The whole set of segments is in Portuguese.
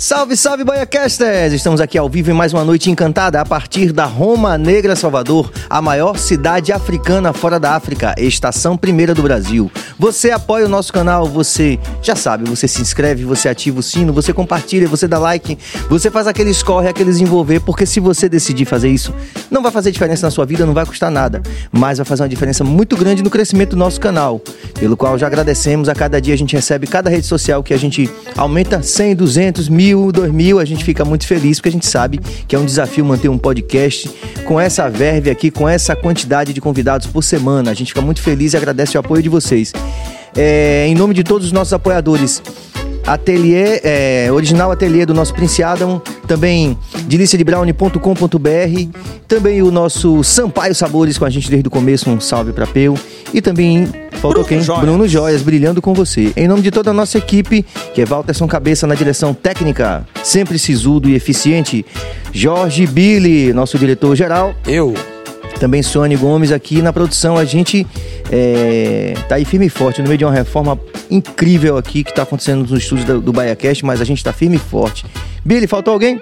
Salve, salve, Baiacasters! Estamos aqui ao vivo em mais uma noite encantada a partir da Roma Negra, Salvador, a maior cidade africana fora da África, estação primeira do Brasil. Você apoia o nosso canal, você já sabe, você se inscreve, você ativa o sino, você compartilha, você dá like, você faz aqueles corre, aqueles envolver, porque se você decidir fazer isso, não vai fazer diferença na sua vida, não vai custar nada, mas vai fazer uma diferença muito grande no crescimento do nosso canal, pelo qual já agradecemos. A cada dia a gente recebe cada rede social que a gente aumenta 100, 200, mil mil, dois mil, a gente fica muito feliz porque a gente sabe que é um desafio manter um podcast com essa verve aqui, com essa quantidade de convidados por semana. A gente fica muito feliz e agradece o apoio de vocês. É, em nome de todos os nossos apoiadores, ateliê, é, original ateliê do nosso Prince Adam, também deliciadebrownie.com.br, também o nosso Sampaio Sabores com a gente desde o começo, um salve para Peu, e também Faltou Bruno quem? Joias. Bruno Joias, brilhando com você. Em nome de toda a nossa equipe, que é Walterson Cabeça na direção técnica, sempre sisudo e eficiente. Jorge Billy, nosso diretor geral. Eu. Também Sônia Gomes aqui na produção. A gente é, tá aí firme e forte no meio de uma reforma incrível aqui que está acontecendo nos estúdios do, do BaiaCast, mas a gente está firme e forte. Billy, faltou alguém?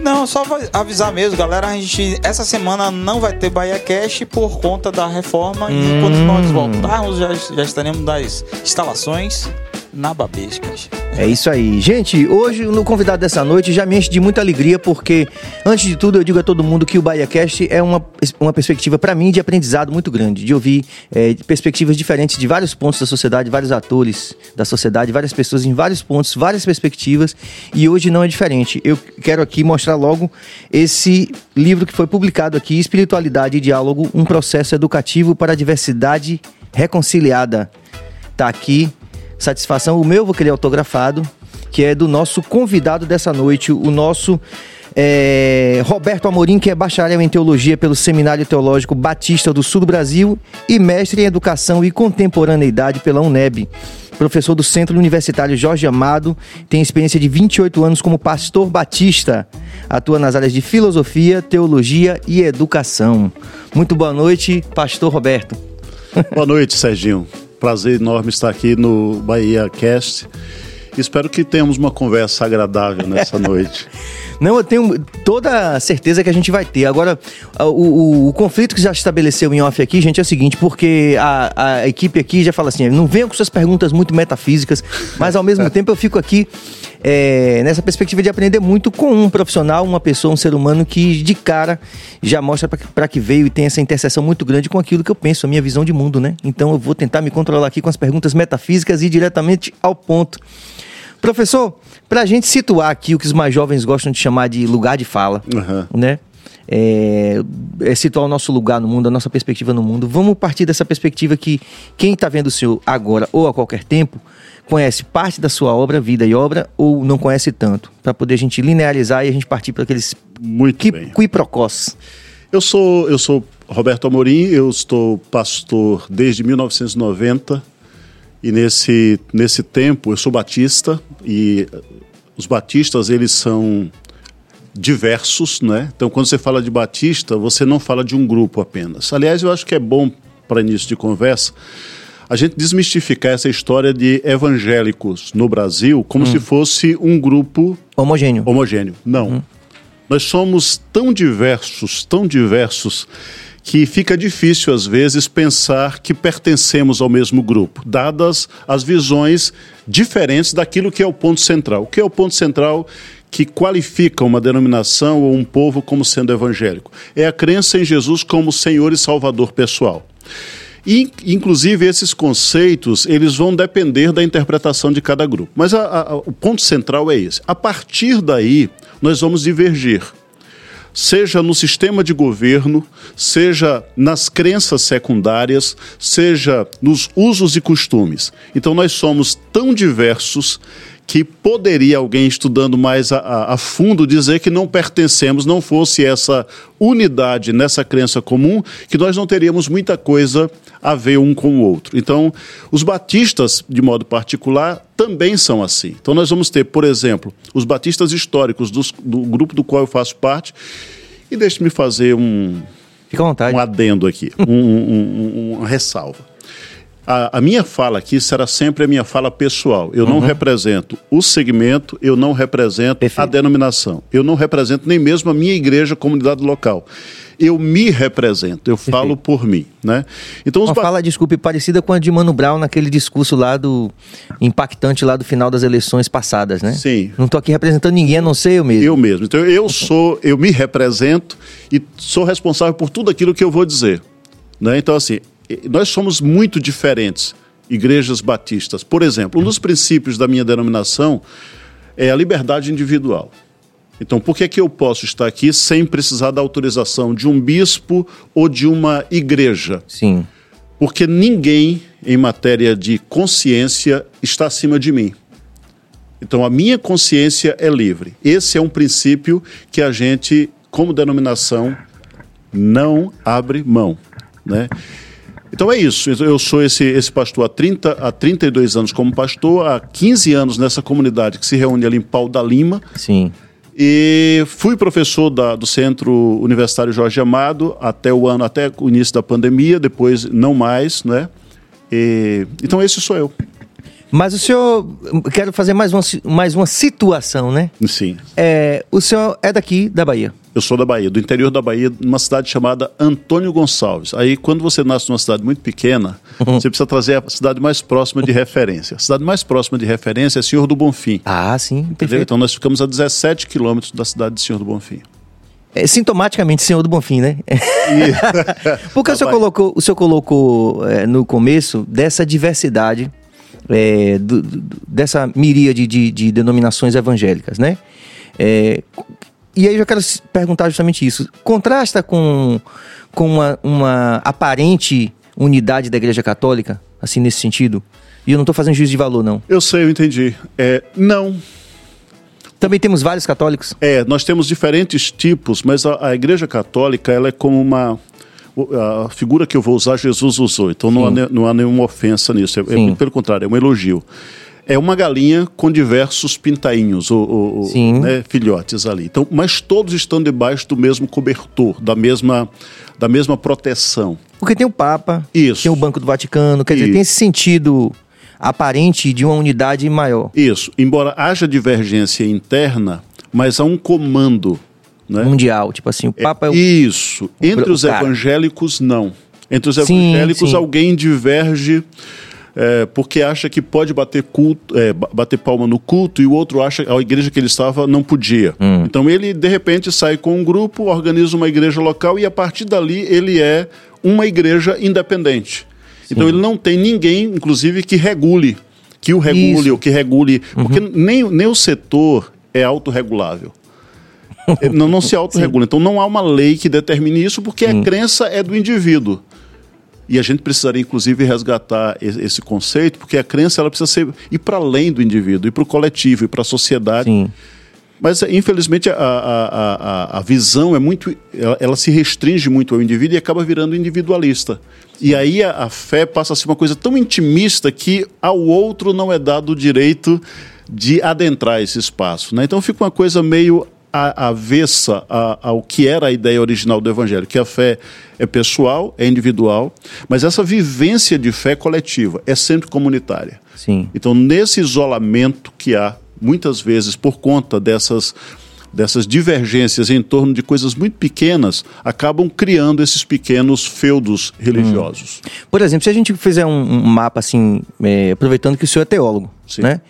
Não, só avisar mesmo, galera. A gente essa semana não vai ter Bahia Cash por conta da reforma. Hum. E quando nós voltarmos, já, já estaremos das instalações na Babescas. É isso aí. Gente, hoje no convidado dessa noite já me enche de muita alegria, porque, antes de tudo, eu digo a todo mundo que o BahiaCast é uma, uma perspectiva, para mim, de aprendizado muito grande, de ouvir é, perspectivas diferentes de vários pontos da sociedade, vários atores da sociedade, várias pessoas em vários pontos, várias perspectivas, e hoje não é diferente. Eu quero aqui mostrar logo esse livro que foi publicado aqui, Espiritualidade e Diálogo, um processo educativo para a diversidade reconciliada. Tá aqui satisfação. O meu vou querer autografado, que é do nosso convidado dessa noite, o nosso é, Roberto Amorim, que é bacharel em teologia pelo Seminário Teológico Batista do Sul do Brasil e mestre em educação e contemporaneidade pela UNEB. Professor do Centro Universitário Jorge Amado, tem experiência de 28 anos como pastor batista. Atua nas áreas de filosofia, teologia e educação. Muito boa noite, pastor Roberto. Boa noite, Serginho. Prazer enorme estar aqui no Bahia Cast. Espero que tenhamos uma conversa agradável nessa noite. Não, eu tenho toda a certeza que a gente vai ter. Agora, o, o, o, conflito que já estabeleceu em off aqui, gente, é o seguinte, porque a, a equipe aqui já fala assim, não venham com suas perguntas muito metafísicas, mas ao mesmo tempo eu fico aqui é, nessa perspectiva de aprender muito com um profissional, uma pessoa, um ser humano que de cara já mostra para que veio e tem essa interseção muito grande com aquilo que eu penso, a minha visão de mundo, né? Então eu vou tentar me controlar aqui com as perguntas metafísicas e ir diretamente ao ponto. Professor, para a gente situar aqui o que os mais jovens gostam de chamar de lugar de fala, uhum. né? É, é, situar o nosso lugar no mundo, a nossa perspectiva no mundo. Vamos partir dessa perspectiva que quem está vendo o senhor agora ou a qualquer tempo conhece parte da sua obra, vida e obra, ou não conhece tanto, para poder a gente linearizar e a gente partir para aqueles Muito qui, bem. quiprocós. Eu sou, eu sou Roberto Amorim, eu estou pastor desde 1990 e nesse, nesse tempo eu sou batista e os batistas eles são diversos, né? Então quando você fala de batista, você não fala de um grupo apenas. Aliás, eu acho que é bom para início de conversa a gente desmistificar essa história de evangélicos no Brasil como hum. se fosse um grupo homogêneo. Homogêneo. Não. Hum. Nós somos tão diversos, tão diversos que fica difícil, às vezes, pensar que pertencemos ao mesmo grupo, dadas as visões diferentes daquilo que é o ponto central. O que é o ponto central que qualifica uma denominação ou um povo como sendo evangélico? É a crença em Jesus como Senhor e Salvador pessoal. E, inclusive, esses conceitos eles vão depender da interpretação de cada grupo. Mas a, a, o ponto central é esse. A partir daí, nós vamos divergir seja no sistema de governo, seja nas crenças secundárias, seja nos usos e costumes. Então nós somos tão diversos que poderia alguém estudando mais a, a, fundo dizer que não pertencemos, não fosse essa unidade nessa crença comum, que nós não teríamos muita coisa a ver um com o outro. Então, os batistas, de modo particular, também são assim. Então, nós vamos ter, por exemplo, os batistas históricos dos, do grupo do qual eu faço parte, e deixe-me fazer um, um adendo aqui, um, um, um, uma ressalva a, a, minha fala aqui será sempre a minha fala pessoal. Eu uhum. não represento o segmento, eu não represento Perfeito. a denominação, eu não represento nem mesmo a minha igreja, comunidade local. Eu me represento, eu Perfeito. falo por mim, né? Então Uma ba... fala, desculpe, parecida com a de Mano Brown naquele discurso lá do impactante lá do final das eleições passadas, né? Sim. Não estou aqui representando ninguém, a não sei eu mesmo. Eu mesmo. Então eu sou, eu me represento e sou responsável por tudo aquilo que eu vou dizer, né? Então assim, nós somos muito diferentes, igrejas batistas. Por exemplo, um dos princípios da minha denominação é a liberdade individual. Então, por que, que eu posso estar aqui sem precisar da autorização de um bispo ou de uma igreja? Sim. Porque ninguém, em matéria de consciência, está acima de mim. Então, a minha consciência é livre. Esse é um princípio que a gente, como denominação, não abre mão. Né? Então é isso. Eu sou esse, esse pastor há, 30, há 32 anos como pastor, há 15 anos nessa comunidade que se reúne ali em Pau da Lima. Sim. E fui professor da, do Centro Universitário Jorge Amado até o ano, até o início da pandemia, depois não mais, né? E, então esse sou eu. Mas o senhor, quero fazer mais uma, mais uma situação, né? Sim. É, o senhor é daqui da Bahia? Eu sou da Bahia, do interior da Bahia, numa cidade chamada Antônio Gonçalves. Aí, quando você nasce numa cidade muito pequena, uhum. você precisa trazer a cidade mais próxima de referência. A cidade mais próxima de referência é Senhor do Bonfim. Ah, sim, perfeito. Então, nós ficamos a 17 quilômetros da cidade de Senhor do Bonfim. É, sintomaticamente Senhor do Bonfim, né? Porque o senhor colocou, o senhor colocou é, no começo dessa diversidade, é, do, do, dessa miríade de, de, denominações evangélicas, né? É, e aí eu quero perguntar justamente isso. Contrasta com, com uma, uma aparente unidade da Igreja Católica, assim, nesse sentido? E eu não estou fazendo juízo de valor, não. Eu sei, eu entendi. É, não. Também temos vários católicos? É, nós temos diferentes tipos, mas a, a Igreja Católica ela é como uma. A figura que eu vou usar, Jesus usou. Então não há, não há, nenhuma ofensa nisso. É, é, pelo contrário, é um elogio é uma galinha com diversos pintainhos, ou, ou né, filhotes ali. Então, mas todos estão debaixo do mesmo cobertor, da mesma, da mesma proteção. Porque tem o Papa, Isso. tem o Banco do Vaticano, quer dizer, tem esse sentido aparente de uma unidade maior. Isso. Embora haja divergência interna, mas há um comando né? mundial, tipo assim, o é Papa é, é o Isso. Entre o os cara. evangélicos não. Entre os evangélicos sim, sim. alguém diverge é, porque acha que pode bater, culto, é, bater palma no culto e o outro acha que a igreja que ele estava não podia. Hum. Então ele, de repente, sai com um grupo, organiza uma igreja local e a partir dali ele é uma igreja independente. Sim. Então ele não tem ninguém, inclusive, que regule, que o regule Isso. ou que regule. Uhum. Porque nem, nem o setor é autorregulável. não, não se autorregula. Então não há uma lei que determine isso, porque a crença é do indivíduo. E a gente precisaria, inclusive, resgatar esse conceito, porque a crença ela precisa ser, ir para além do indivíduo, ir para o coletivo, ir para a sociedade. Sim. Mas, infelizmente, a, a, a, a visão é muito. Ela, ela, se restringe muito ao indivíduo e acaba virando individualista. E aí a, a fé passa a ser uma coisa tão intimista que ao outro não é dado o direito de adentrar esse espaço. Né? Então fica uma coisa meio avessa ao que era a ideia original do Evangelho, que a fé é pessoal, é individual, mas essa vivência de fé coletiva é sempre comunitária. Sim. Então, nesse isolamento que há, muitas vezes por conta dessas dessas divergências em torno de coisas muito pequenas, acabam criando esses pequenos feudos religiosos. Hum. Por exemplo, se a gente fizer um, um mapa assim, é, aproveitando que o senhor é teólogo, Sim. né?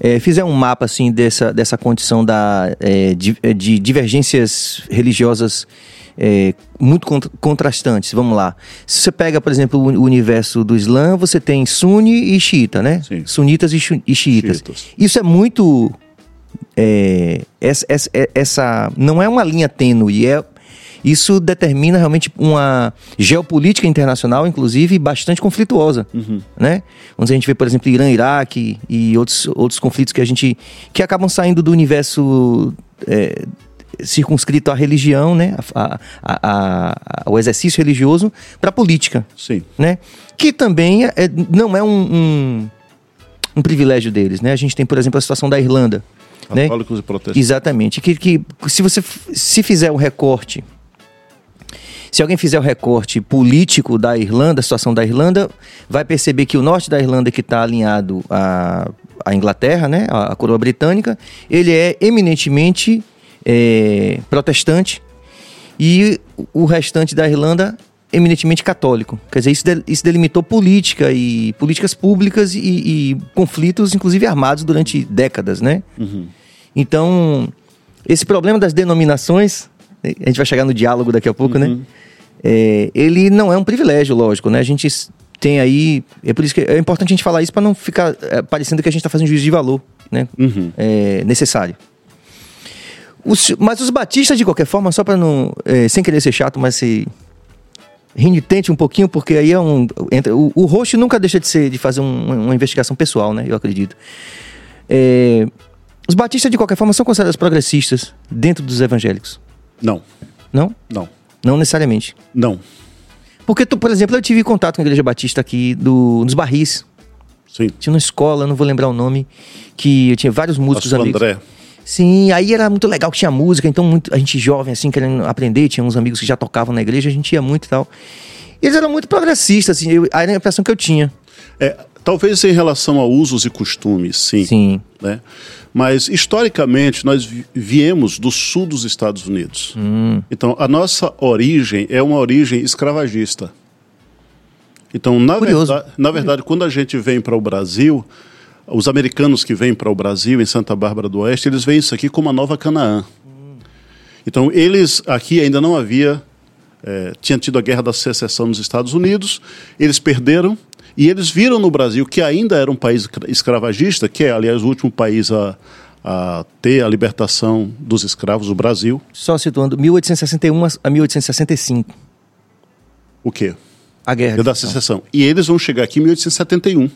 É, fizer um mapa assim dessa, dessa condição da, é, de, é, de, divergências religiosas é, muito contrastantes, vamos lá. Se você pega, por exemplo, o universo do Islã, você tem Sunni e Xiita, né? Sim. Sunitas e, e xiitas. Isso é muito é, essa, essa, essa, não é uma linha tênue, é, isso determina realmente uma geopolítica internacional, inclusive, bastante conflituosa. Uhum. Né? Onde a gente vê, por exemplo, Irã, Iraque e outros, outros conflitos que a gente. que acabam saindo do universo. É, circunscrito à religião, né, a, a, a, ao exercício religioso, para a política. Sim. Né? Que também é, não é um, um, um privilégio deles. Né? A gente tem, por exemplo, a situação da Irlanda, né? Católicos e protestantes. Exatamente. Que, que se você se fizer um recorte, Se alguém fizer o recorte político da Irlanda, a situação da Irlanda, vai perceber que o norte da Irlanda, que está alinhado à, à Inglaterra, né, à, à coroa britânica, ele é eminentemente é, protestante e o restante da Irlanda eminentemente católico. Quer dizer, isso, de, isso delimitou política e políticas públicas e, e, conflitos, inclusive armados, durante décadas, né? Uhum. Então, esse problema das denominações, né, a gente vai chegar no diálogo daqui a pouco, né? Uhum. É, ele não é um privilégio, lógico, né? A gente tem aí, é por isso que é importante a gente falar isso para não ficar é, parecendo que a gente está fazendo juízo de valor, né? Uhum. É necessário. Os- mas os batistas, de qualquer forma, só para não. é, sem querer ser chato, mas se. Renitente um pouquinho, porque aí é um. entra- o, o host nunca deixa de ser de fazer um- uma investigação pessoal, né? Eu acredito. É, os batistas, de qualquer forma, são considerados progressistas dentro dos evangélicos. Não, Não? não, Não necessariamente. não. Porque, tu, por exemplo, eu tive contato com a igreja batista aqui do, dos Barris. Sim. Tinha uma escola, não vou lembrar o nome, que eu tinha vários músicos Pastor amigos. André. Sim, aí era muito legal que tinha música, então muito, a gente jovem, assim, querendo aprender, tinha uns amigos que já tocavam na igreja, a gente ia muito e tal. E eles eram muito progressistas, assim, eu, era a impressão que eu tinha. É, talvez em relação a usos e costumes, sim. Sim. né? Mas historicamente nós vi- viemos do sul dos Estados Unidos. Então a nossa origem é uma origem escravagista. Então na Curioso. verdade, na verdade, quando a gente vem para o Brasil, os americanos que vêm para o Brasil em Santa Bárbara do Oeste, eles veem isso aqui como a nova Canaã. Então eles aqui ainda não havia é, tinha tido a guerra da secessão nos Estados Unidos, eles perderam e eles viram no Brasil que ainda era um país escra- escravagista, que é, aliás, o último país a, a ter a libertação dos escravos, o Brasil. Só situando, 1861 a 1865, O quê? A guerra. Da secessão. E eles vão chegar aqui em 1871.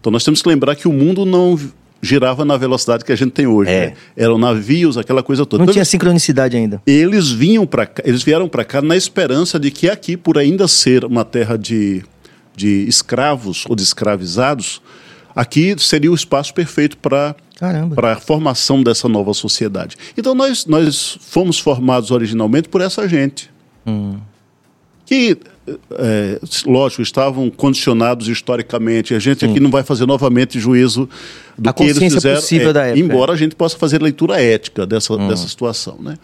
Então nós temos que lembrar que o mundo não girava na velocidade que a gente tem hoje. É. né? Eram navios, aquela coisa toda. Não Então, tinha sincronicidade ainda. eles vinham para eles vieram para cá na esperança de que aqui, por ainda ser uma terra de, de escravos ou de escravizados, aqui seria o espaço perfeito para para a formação dessa nova sociedade. Então nós nós fomos formados originalmente por essa gente que é, lógico estavam condicionados historicamente. A gente aqui não vai fazer novamente juízo do A que eles fizeram, possível é, da época. embora a gente possa fazer leitura ética dessa, dessa situação, né?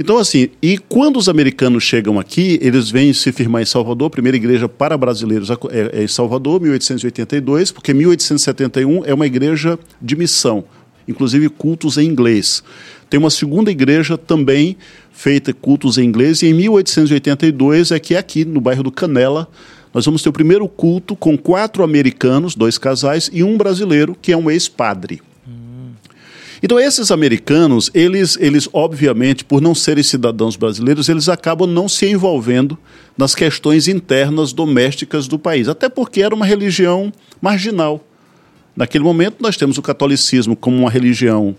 Então, assim, e quando os americanos chegam aqui, eles vêm se firmar em Salvador, a primeira igreja para brasileiros é, é em Salvador, 1882, porque 1871 é uma igreja de missão, inclusive cultos em inglês. Tem uma segunda igreja também feita cultos em inglês, e em 1882 é que aqui no bairro do Canela nós vamos ter o primeiro culto com quatro americanos, dois casais, e um brasileiro, que é um ex-padre. Então esses americanos, eles, eles obviamente, por não serem cidadãos brasileiros, eles acabam não se envolvendo nas questões internas domésticas do país, até porque era uma religião marginal. Naquele momento nós temos o catolicismo como uma religião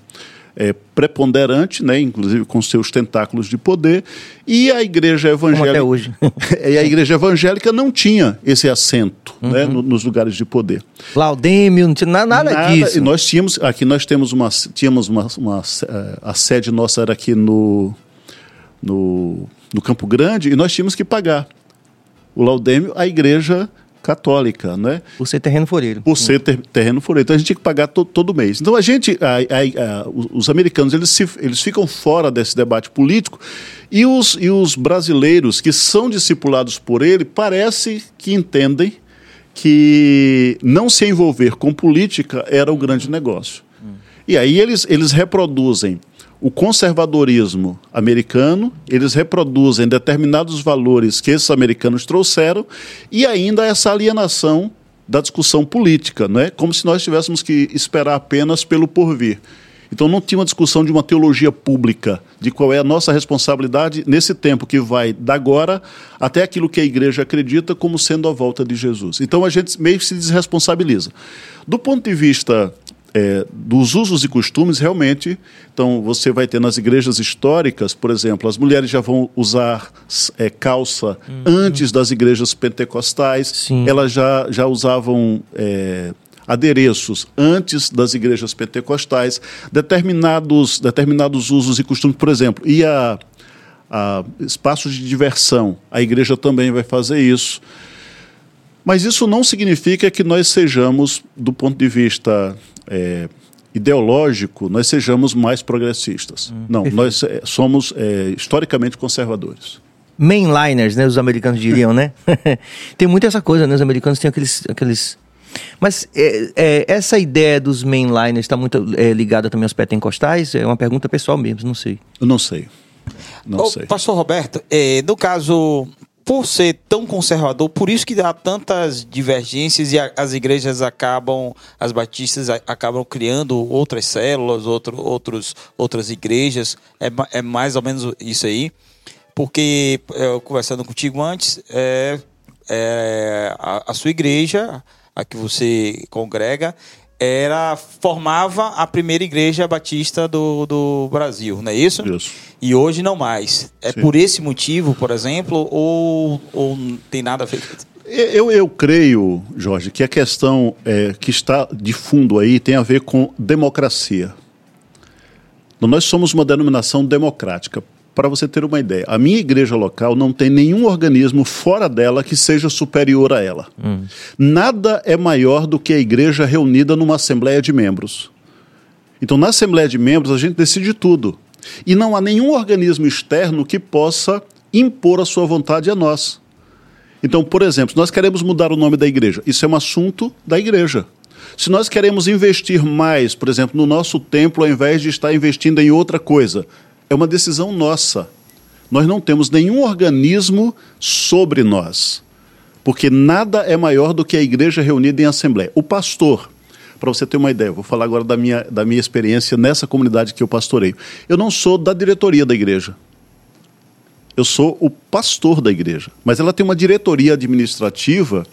é, preponderante, né, inclusive com seus tentáculos de poder, e a igreja Como evangélica até hoje. e a igreja evangélica não tinha esse assento né, no- nos lugares de poder. Laudêmio, não tinha na- nada, disso. E nós tínhamos aqui nós temos uma tínhamos uma, uma, eh, a sede nossa era aqui no, no no Campo Grande e nós tínhamos que pagar o laudêmio à igreja católica, né? Por ser terreno foreiro. Por ser ter, terreno foreiro. Então a gente tinha que pagar to, todo mês. Então a gente, a- a- a- os- os americanos, eles, se, eles ficam fora desse debate político e os, e os brasileiros que são discipulados por ele parece que entendem que não se envolver com política era o grande negócio. E aí eles, eles reproduzem o conservadorismo americano, eles reproduzem determinados valores que esses americanos trouxeram e ainda essa alienação da discussão política, não é? Como se nós tivéssemos que esperar apenas pelo porvir. Então não tinha uma discussão de uma teologia pública, de qual é a nossa responsabilidade nesse tempo que vai da agora até aquilo que a igreja acredita como sendo a volta de Jesus. Então a gente meio que se desresponsabiliza. Do ponto de vista é, dos usos e costumes, realmente, então você vai ter nas igrejas históricas, por exemplo, as mulheres já vão usar é, calça antes das igrejas pentecostais, Sim. elas já, já usavam é, adereços antes das igrejas pentecostais, determinados, determinados usos e costumes, por exemplo, e a, a espaços de diversão. A igreja também vai fazer isso. Mas isso não significa que nós sejamos, do ponto de vista é, ideológico, nós sejamos mais progressistas. Hum, não, nós é, somos é, historicamente conservadores. Mainliners, né? Os americanos diriam, né? tem muito essa coisa, né? Os americanos têm aqueles, aqueles mas é, é, essa ideia dos mainliners está muito é, ligada também aos pentecostais? É uma pergunta pessoal mesmo, não sei. Eu não sei. Não Ô, sei. Pastor Roberto, é, no caso, por ser tão conservador, por isso que há tantas divergências e a, as igrejas acabam, as batistas a, acabam criando outras células, outro, outros, outras igrejas. É, é mais ou menos isso aí. Porque, eu, conversando contigo antes, é, é a, a sua igreja a que você congrega, era formava a primeira igreja batista do, do Brasil, não é isso? Isso. E hoje não mais. É Sim. por esse motivo, por exemplo, ou, ou não tem nada a ver com eu, eu creio, Jorge, que a questão é, que está de fundo aí tem a ver com democracia. Nós somos uma denominação democrática para você ter uma ideia, a minha igreja local não tem nenhum organismo fora dela que seja superior a ela. Hum. Nada é maior do que a igreja reunida numa assembleia de membros. Então, na assembleia de membros, a gente decide tudo. E não há nenhum organismo externo que possa impor a sua vontade a nós. Então, por exemplo, se nós queremos mudar o nome da igreja, isso é um assunto da igreja. Se nós queremos investir mais, por exemplo, no nosso templo, ao invés de estar investindo em outra coisa, é uma decisão nossa. Nós não temos nenhum organismo sobre nós, porque nada é maior do que a igreja reunida em assembleia. O pastor, para você ter uma ideia, vou falar agora da minha, da minha experiência nessa comunidade que eu pastoreio. Eu não sou da diretoria da igreja. Eu sou o pastor da igreja. Mas ela tem uma diretoria administrativa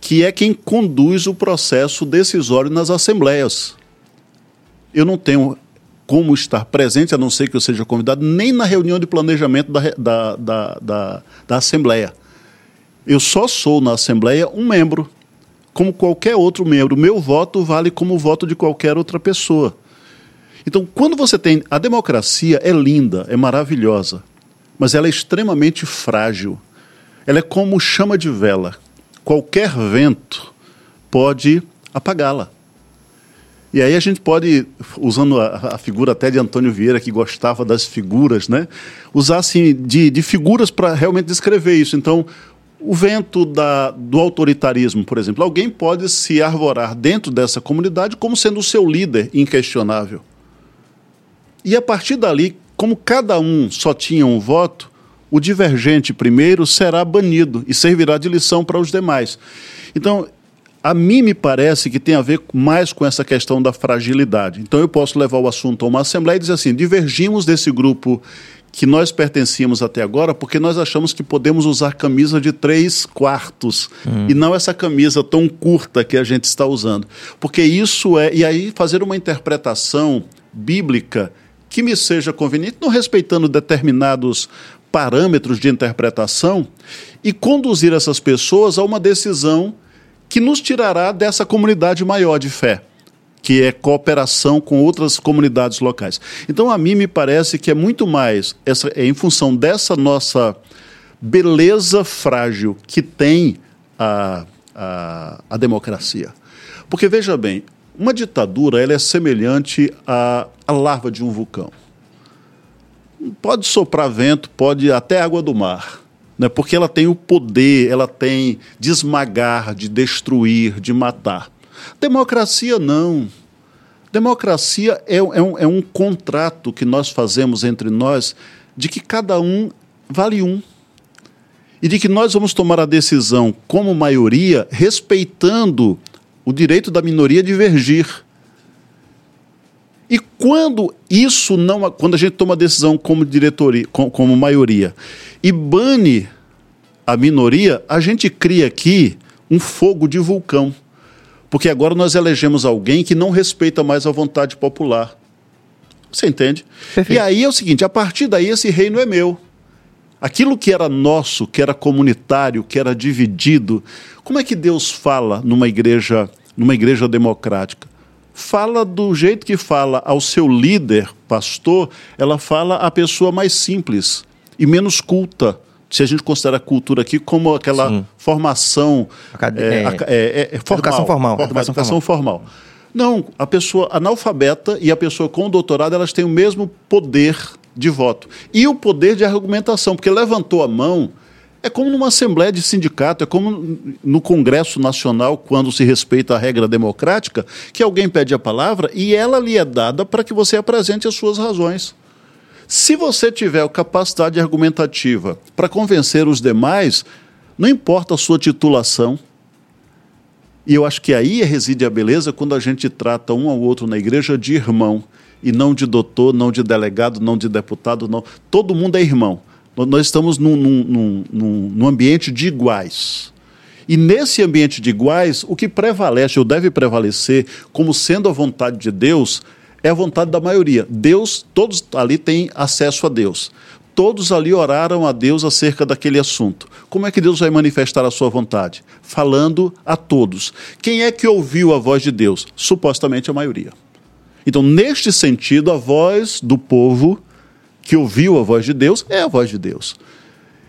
que é quem conduz o processo decisório nas assembleias. Eu não tenho como estar presente, a não ser que eu seja convidado, nem na reunião de planejamento da, da, da, da, da Assembleia. Eu só sou na Assembleia um membro, como qualquer outro membro. Meu voto vale como o voto de qualquer outra pessoa. Então, quando você tem. A democracia é linda, é maravilhosa, mas ela é extremamente frágil. Ela é como chama de vela. Qualquer vento pode apagá-la. E aí a gente pode, usando a, a, figura até de Antônio Vieira, que gostava das figuras, né? usar assim, de, de figuras para realmente descrever isso. Então, o vento da, do autoritarismo, por exemplo, alguém pode se arvorar dentro dessa comunidade como sendo o seu líder inquestionável. E a partir dali, como cada um só tinha um voto, o divergente primeiro será banido e servirá de lição para os demais. Então, a mim me parece que tem a ver mais com essa questão da fragilidade. Então eu posso levar o assunto a uma assembleia e dizer assim: divergimos desse grupo que nós pertencíamos até agora porque nós achamos que podemos usar camisa de três quartos e não essa camisa tão curta que a gente está usando. Porque isso é. E aí fazer uma interpretação bíblica que me seja conveniente, não respeitando determinados parâmetros de interpretação e conduzir essas pessoas a uma decisão que nos tirará dessa comunidade maior de fé, que é cooperação com outras comunidades locais. Então, a mim me parece que é muito mais essa, é em função dessa nossa beleza frágil que tem a, a, a democracia. Porque, veja bem, uma ditadura ela é semelhante à, à larva de um vulcão. Pode soprar vento, pode até água do mar né? porque ela tem o poder, ela tem de esmagar, de destruir, de matar. Democracia não. Democracia é, é, um, é um contrato que nós fazemos entre nós de que cada um vale um. E de que nós vamos tomar a decisão como maioria, respeitando o direito da minoria divergir. Quando isso não, quando a gente toma decisão como diretoria, como maioria, e bane a minoria, a gente cria aqui um fogo de vulcão. Porque agora nós elegemos alguém que não respeita mais a vontade popular. Você entende? Perfeito. E aí é o seguinte: a partir daí esse reino é meu. Aquilo que era nosso, que era comunitário, que era dividido, como é que Deus fala numa igreja, numa igreja democrática? Fala do jeito que fala ao seu líder, pastor, ela fala à pessoa mais simples, e menos culta. Se a gente considera a cultura aqui como aquela Sim. formação Acad- é, é, aca- é, é, formal, educação formal, formal, educação educação formal. Não, a pessoa analfabeta e a pessoa com doutorado elas têm o mesmo poder de voto e o poder de argumentação, porque levantou a mão. É como numa assembleia de sindicato, é como no Congresso Nacional, quando se respeita a regra democrática, que alguém pede a palavra e ela lhe é dada para que você apresente as suas razões. Se você tiver capacidade argumentativa para convencer os demais, não importa a sua titulação, e eu acho que aí reside a beleza quando a gente trata um ao outro na igreja de irmão, e não de doutor, não de delegado, não de deputado, não. Todo mundo é irmão. Nó- Nós estamos num, num- num, num ambiente de iguais. E nesse ambiente de iguais, o que prevalece ou deve prevalecer, como sendo a vontade de Deus, é a vontade da maioria. Deus, todos ali têm acesso a Deus. Todos ali oraram a Deus acerca daquele assunto. Como é que Deus vai manifestar a sua vontade? Falando a todos. Quem é que ouviu a voz de Deus? Supostamente a maioria. Então, neste sentido, a voz do povo que ouviu a voz de Deus é a voz de Deus.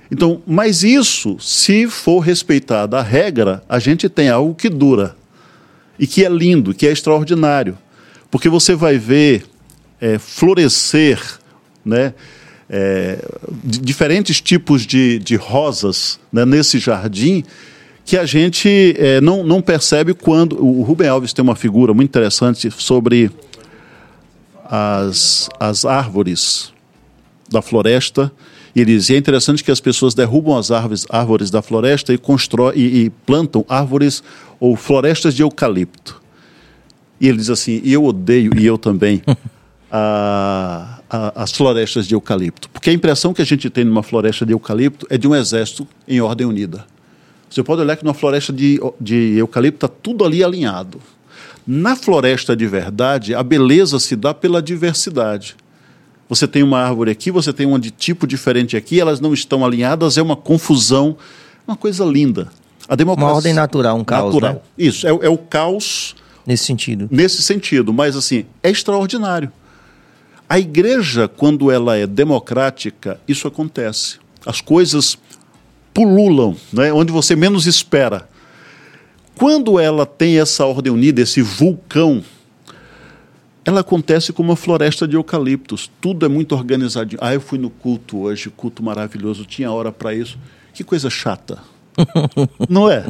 Então, mas isso, se for respeitada a regra, a gente tem algo que dura e que é lindo, que é extraordinário, porque você vai ver é, florescer, né, é, di- diferentes tipos de, de rosas né, nesse jardim que a gente é, não, não percebe quando. O Rubem Alves tem uma figura muito interessante sobre as, as árvores floresta. E ele diz: e é interessante que as pessoas derrubam as árvores, árvores da floresta e, constrói, e, e plantam árvores ou florestas de eucalipto. E ele diz assim: e eu odeio, e eu também, a- a- as florestas de eucalipto. Porque a impressão que a gente tem numa floresta de eucalipto é de um exército em ordem unida. Você pode olhar que numa floresta de, de eucalipto está tudo ali alinhado. Na floresta de verdade, a beleza se dá pela diversidade. Você tem uma árvore aqui, você tem uma de tipo diferente aqui, elas não estão alinhadas, é uma confusão, uma coisa linda. A democracia, Uma ordem natural, um caos, natural. né? Isso, é, o- é o caos Nesse sentido. nesse sentido, mas assim, é extraordinário. A igreja, quando ela é democrática, isso acontece. As coisas pululam, né, onde você menos espera. Quando ela tem essa ordem unida, esse vulcão, ela acontece como uma floresta de eucaliptos. Tudo é muito organizadinho. Ah, eu fui no culto hoje, culto maravilhoso, tinha hora para isso. Que coisa chata. Não é?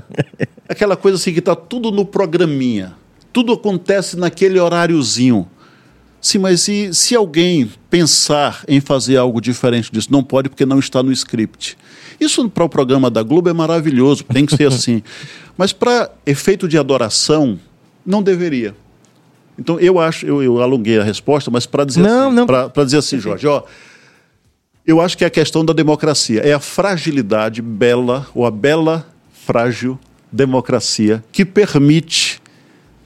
Aquela coisa assim que está tudo no programinha. Tudo acontece naquele horáriozinho. Sim, mas se, se alguém pensar em fazer algo diferente disso, não pode porque não está no script. Isso para o programa da Globo é maravilhoso, tem que ser assim. Mas para efeito de adoração, não deveria. Então eu acho, eu, eu alonguei a resposta, mas para dizer Não, assim, não. para dizer assim, Jorge, ó, eu acho que é a questão da democracia, é a fragilidade bela ou a bela frágil democracia que permite,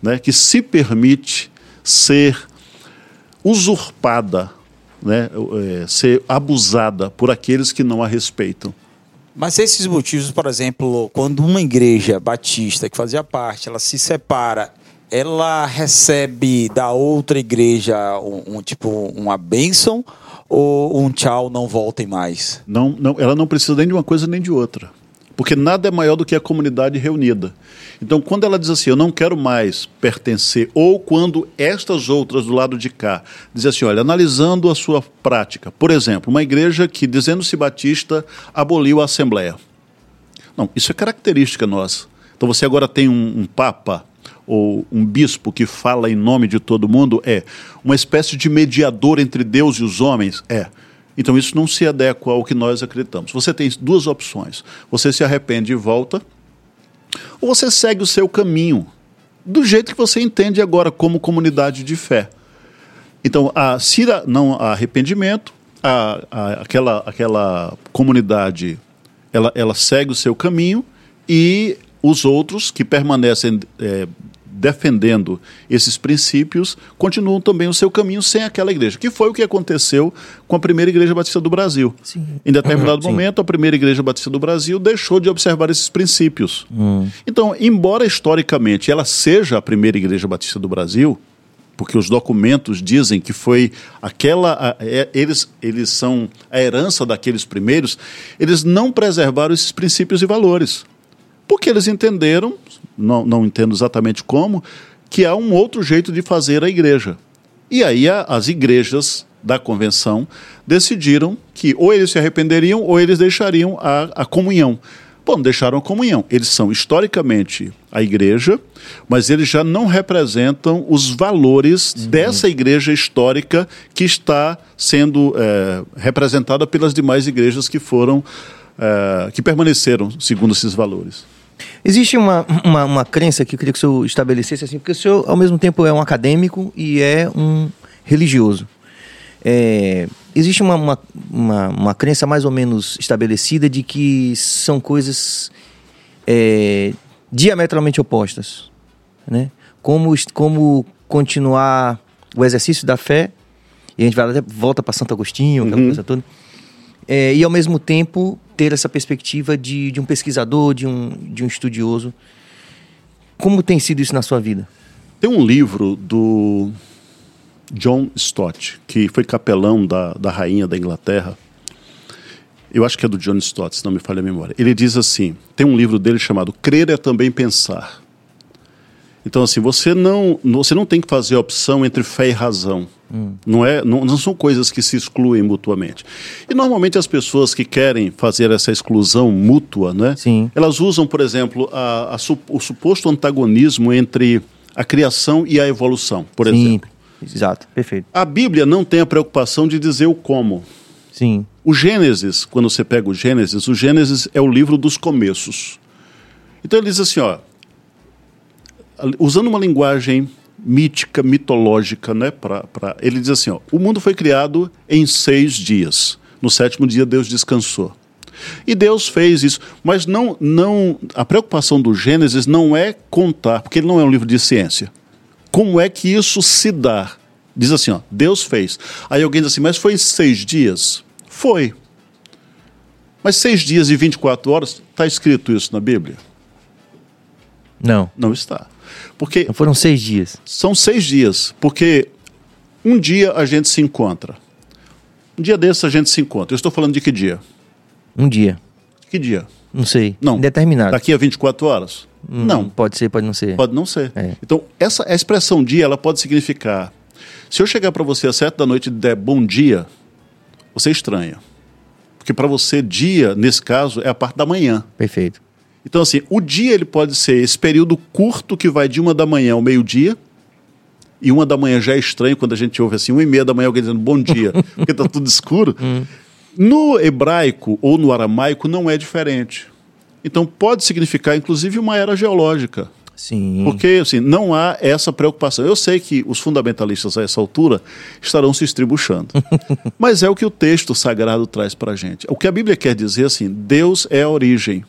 né, que se permite ser usurpada, né, é, ser abusada por aqueles que não a respeitam. Mas esses motivos, por exemplo, quando uma igreja batista que fazia parte, ela se separa, ela recebe da outra igreja um, um tipo uma bênção ou um tchau, não voltem mais? Não, não, ela não precisa nem de uma coisa nem de outra. Porque nada é maior do que a comunidade reunida. Então, quando ela diz assim, eu não quero mais pertencer, ou quando estas outras do lado de cá dizem assim, olha, analisando a sua prática, por exemplo, uma igreja que, dizendo-se batista, aboliu a Assembleia. Não, isso é característica nossa. Então, você agora tem um, um papa ou um bispo que fala em nome de todo mundo? É. Uma espécie de mediador entre Deus e os homens? É. Então isso não se adequa ao que nós acreditamos. Você tem duas opções. Você se arrepende e volta, ou você segue o seu caminho, do jeito que você entende agora como comunidade de fé. Então, a, se não há arrependimento, a, a- aquela, aquela comunidade ela, ela segue o seu caminho e os outros que permanecem é, defendendo esses princípios continuam também o seu caminho sem aquela igreja, que foi o que aconteceu com a primeira igreja batista do Brasil. Sim. Em determinado Sim. momento, a primeira igreja batista do Brasil deixou de observar esses princípios. Então, embora historicamente ela seja a primeira igreja batista do Brasil, porque os documentos dizem que foi aquela. A, é, eles, eles são a herança daqueles primeiros, eles não preservaram esses princípios e valores. Porque eles entenderam, não, não entendo exatamente como, que há um outro jeito de fazer a igreja. E aí a, as igrejas da convenção decidiram que ou eles se arrependeriam ou eles deixariam a, a comunhão. Bom, deixaram a comunhão. Eles são historicamente a igreja, mas eles já não representam os valores uhum. dessa igreja histórica que está sendo é, representada pelas demais igrejas que foram, é, que permaneceram segundo esses valores. Existe uma, uma, uma, crença que eu queria que o senhor estabelecesse assim, porque o senhor, ao mesmo tempo, é um acadêmico e é um religioso. É, existe uma, uma, uma, uma, crença mais ou menos estabelecida de que são coisas é, diametralmente opostas. Né? Como, como continuar o exercício da fé, e a gente vai volta para Santo Agostinho, aquela uhum. coisa toda, é, e ao mesmo tempo ter essa perspectiva de, de um pesquisador, de um, de um estudioso. Como tem sido isso na sua vida? Tem um livro do John Stott, que foi capelão da, da rainha da Inglaterra. Eu acho que é do John Stott, se não me falha a memória. Ele diz assim: tem um livro dele chamado Crer é também pensar. Então, assim, você não, você não tem que fazer a opção entre fé e razão. Hum. Não, é, não, não, são coisas que se excluem mutuamente. E normalmente as pessoas que querem fazer essa exclusão mútua, né, Sim. elas usam, por exemplo, a, a, o suposto antagonismo entre a criação e a evolução, por Sim. exemplo. Exato, perfeito. A Bíblia não tem a preocupação de dizer o como. Sim. O Gênesis, quando você pega o Gênesis, o Gênesis é o livro dos começos. Então ele diz assim, ó, usando uma linguagem mítica, mitológica, né, pra, pra, ele diz assim, ó, o mundo foi criado em seis dias. No sétimo dia Deus descansou. E Deus fez isso, mas não, não, a preocupação do Gênesis não é contar, porque ele não é um livro de ciência. Como é que isso se dá? Diz assim, ó, Deus fez. Aí alguém diz assim, mas foi em seis dias? Foi. Mas seis dias e 24 horas, está escrito isso na Bíblia? Não. Não está. Porque Não foram seis dias. São seis dias, porque um dia a gente se encontra. Um dia desses a gente se encontra. Eu estou falando de que dia? Um dia. Que dia? Não sei. Não. Determinado. Daqui a 24 horas? Hum, não. Pode ser, pode não ser. Pode não ser. É. Então, essa a expressão dia, ela pode significar. Se eu chegar para você às sete da noite e der bom dia, você estranha. Porque para você, dia, nesse caso, é a parte da manhã. Perfeito. Então, assim, o dia ele pode ser esse período curto que vai de uma da manhã ao meio-dia. E uma da manhã já é estranho quando a gente ouve assim, uma e meia da manhã alguém dizendo bom dia, porque está tudo escuro. Hum. No hebraico ou no aramaico não é diferente. Então pode significar, inclusive, uma era geológica. Sim. Porque assim, não há essa preocupação. Eu sei que os fundamentalistas a essa altura estarão se estribuchando. mas é o que o texto sagrado traz para a gente. O que a Bíblia quer dizer assim: Deus é a origem.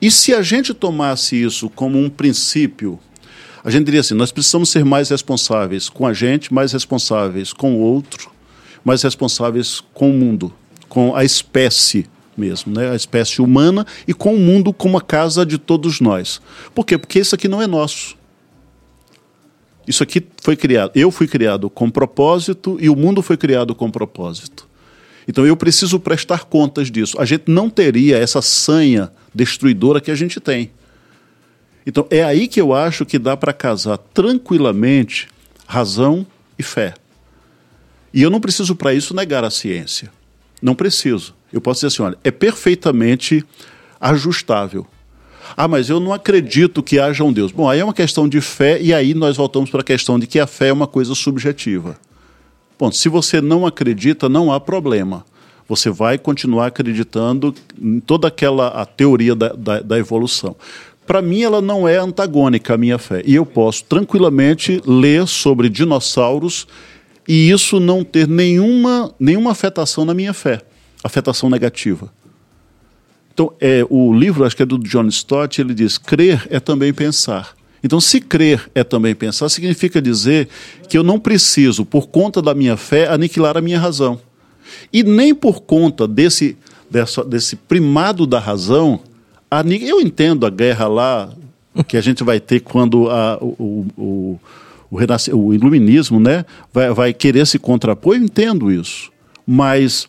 E se a gente tomasse isso como um princípio, a gente diria assim: nós precisamos ser mais responsáveis com a gente, mais responsáveis com o outro, mais responsáveis com o mundo, com a espécie mesmo, né? a espécie humana e com o mundo como a casa de todos nós. Por quê? Porque isso aqui não é nosso. Isso aqui foi criado, eu fui criado com propósito e o mundo foi criado com propósito. Então eu preciso prestar contas disso. A gente não teria essa sanha destruidora que a gente tem. Então é aí que eu acho que dá para casar tranquilamente razão e fé. E eu não preciso para isso negar a ciência. Não preciso. Eu posso dizer assim: olha, é perfeitamente ajustável. Ah, mas eu não acredito que haja um Deus. Bom, aí é uma questão de fé, e aí nós voltamos para a questão de que a fé é uma coisa subjetiva. Bom, se você não acredita, não há problema. Você vai continuar acreditando em toda aquela a teoria da, da, da evolução. Para mim, ela não é antagônica à minha fé. E eu posso tranquilamente ler sobre dinossauros e isso não ter nenhuma, nenhuma afetação na minha fé afetação negativa. Então, é, o livro, acho que é do John Stott, ele diz: crer é também pensar. Então, se crer é também pensar, significa dizer que eu não preciso, por conta da minha fé, aniquilar a minha razão. E nem por conta desse, dessa, desse primado da razão, eu entendo a guerra lá que a gente vai ter quando a, o, o, o o, iluminismo né, vai, vai querer se contrapor, eu entendo isso. Mas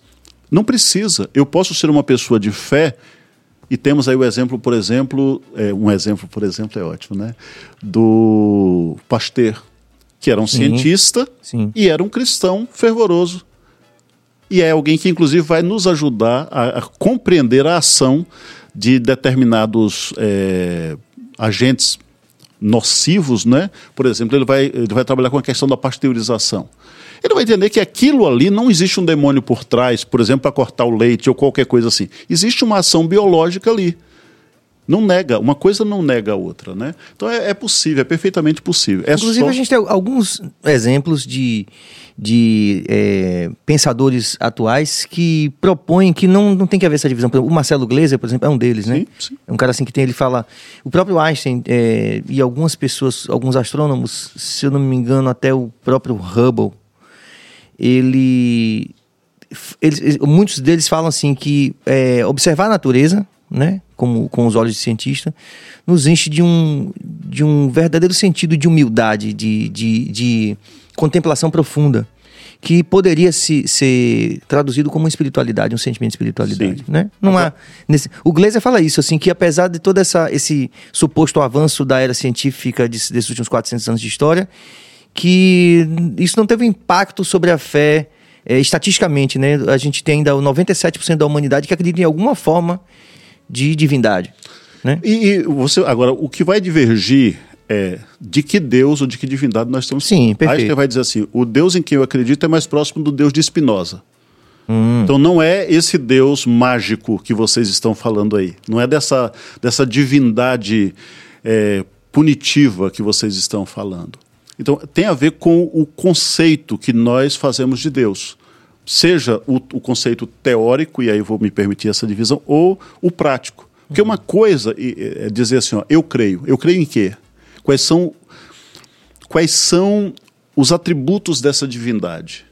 não precisa. Eu posso ser uma pessoa de fé e temos aí o exemplo, por exemplo, é, um exemplo, por exemplo, é ótimo, né? Do Pasteur, que era um sim, cientista sim. e era um cristão fervoroso. E é alguém que, inclusive, vai nos ajudar a, a compreender a ação de determinados é, agentes nocivos, né? Por exemplo, ele vai, ele vai trabalhar com a questão da pasteurização. Ele vai entender que aquilo ali não existe um demônio por trás, por exemplo, para cortar o leite ou qualquer coisa assim. Existe uma ação biológica ali. Não nega, uma coisa não nega a outra, né? Então é, é possível, é perfeitamente possível. É Inclusive, só... a gente tem alguns exemplos de, de é, pensadores atuais que propõem que não, não tem que haver essa divisão. o Marcelo Gleiser, por exemplo, é um deles, né? Sim, sim. É um cara assim que tem, ele fala. O próprio Einstein é, e algumas pessoas, alguns astrônomos, se eu não me engano, até o próprio Hubble ele, eles, muitos deles falam assim que é, observar a natureza, né, como com os olhos de cientista, nos enche de um, de um verdadeiro sentido de humildade, de, de, de contemplação profunda, que poderia se, ser traduzido como uma espiritualidade, um sentimento de espiritualidade, Sim. né? Não há nesse, o Gleiser fala isso assim que apesar de todo essa, esse suposto avanço da era científica de, desses últimos 400 anos de história, que isso não teve impacto sobre a fé é, estatisticamente, né? A gente tem ainda 97% da humanidade que acredita em alguma forma de divindade. Né? E, e, você agora o que vai divergir é de que Deus ou de que divindade nós estamos Sim, perfeito. Einstein vai dizer assim: o Deus em quem eu acredito é mais próximo do Deus de Spinoza. Hum. Então não é esse Deus mágico que vocês estão falando aí. Não é dessa, dessa divindade é, punitiva que vocês estão falando. Então, tem a ver com o conceito que nós fazemos de Deus. Seja o, o conceito teórico, e aí vou me permitir essa divisão, ou o prático. Porque uma coisa é dizer assim, ó, eu creio. Eu creio em quê? Quais são, quais são os atributos dessa divindade?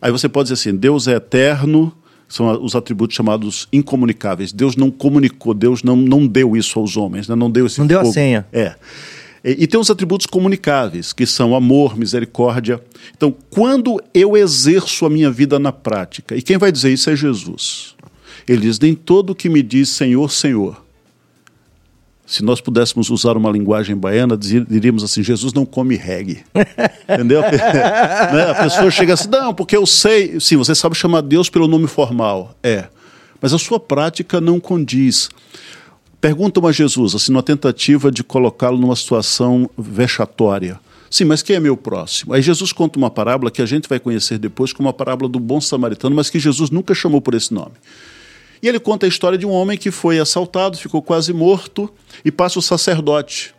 Aí você pode dizer assim, Deus é eterno, são os atributos chamados incomunicáveis. Deus não comunicou, Deus não, não deu isso aos homens, né? não deu esse Não fogo. deu a senha. É. E, e tem os atributos comunicáveis, que são amor, misericórdia. Então, quando eu exerço a minha vida na prática, e quem vai dizer isso é Jesus. Ele diz: Nem todo que me diz Senhor, Senhor. Se nós pudéssemos usar uma linguagem baiana, diríamos assim: Jesus não come reggae. Entendeu? né? A pessoa chega assim: Não, porque eu sei. Sim, você sabe chamar Deus pelo nome formal. É. Mas a sua prática não condiz. Perguntam a Jesus, assim, numa tentativa de colocá-lo numa situação vexatória. Sim, mas quem é meu próximo? Aí Jesus conta uma parábola que a gente vai conhecer depois como a parábola do bom samaritano, mas que Jesus nunca chamou por esse nome. E ele conta a história de um homem que foi assaltado, ficou quase morto, e passa o sacerdote,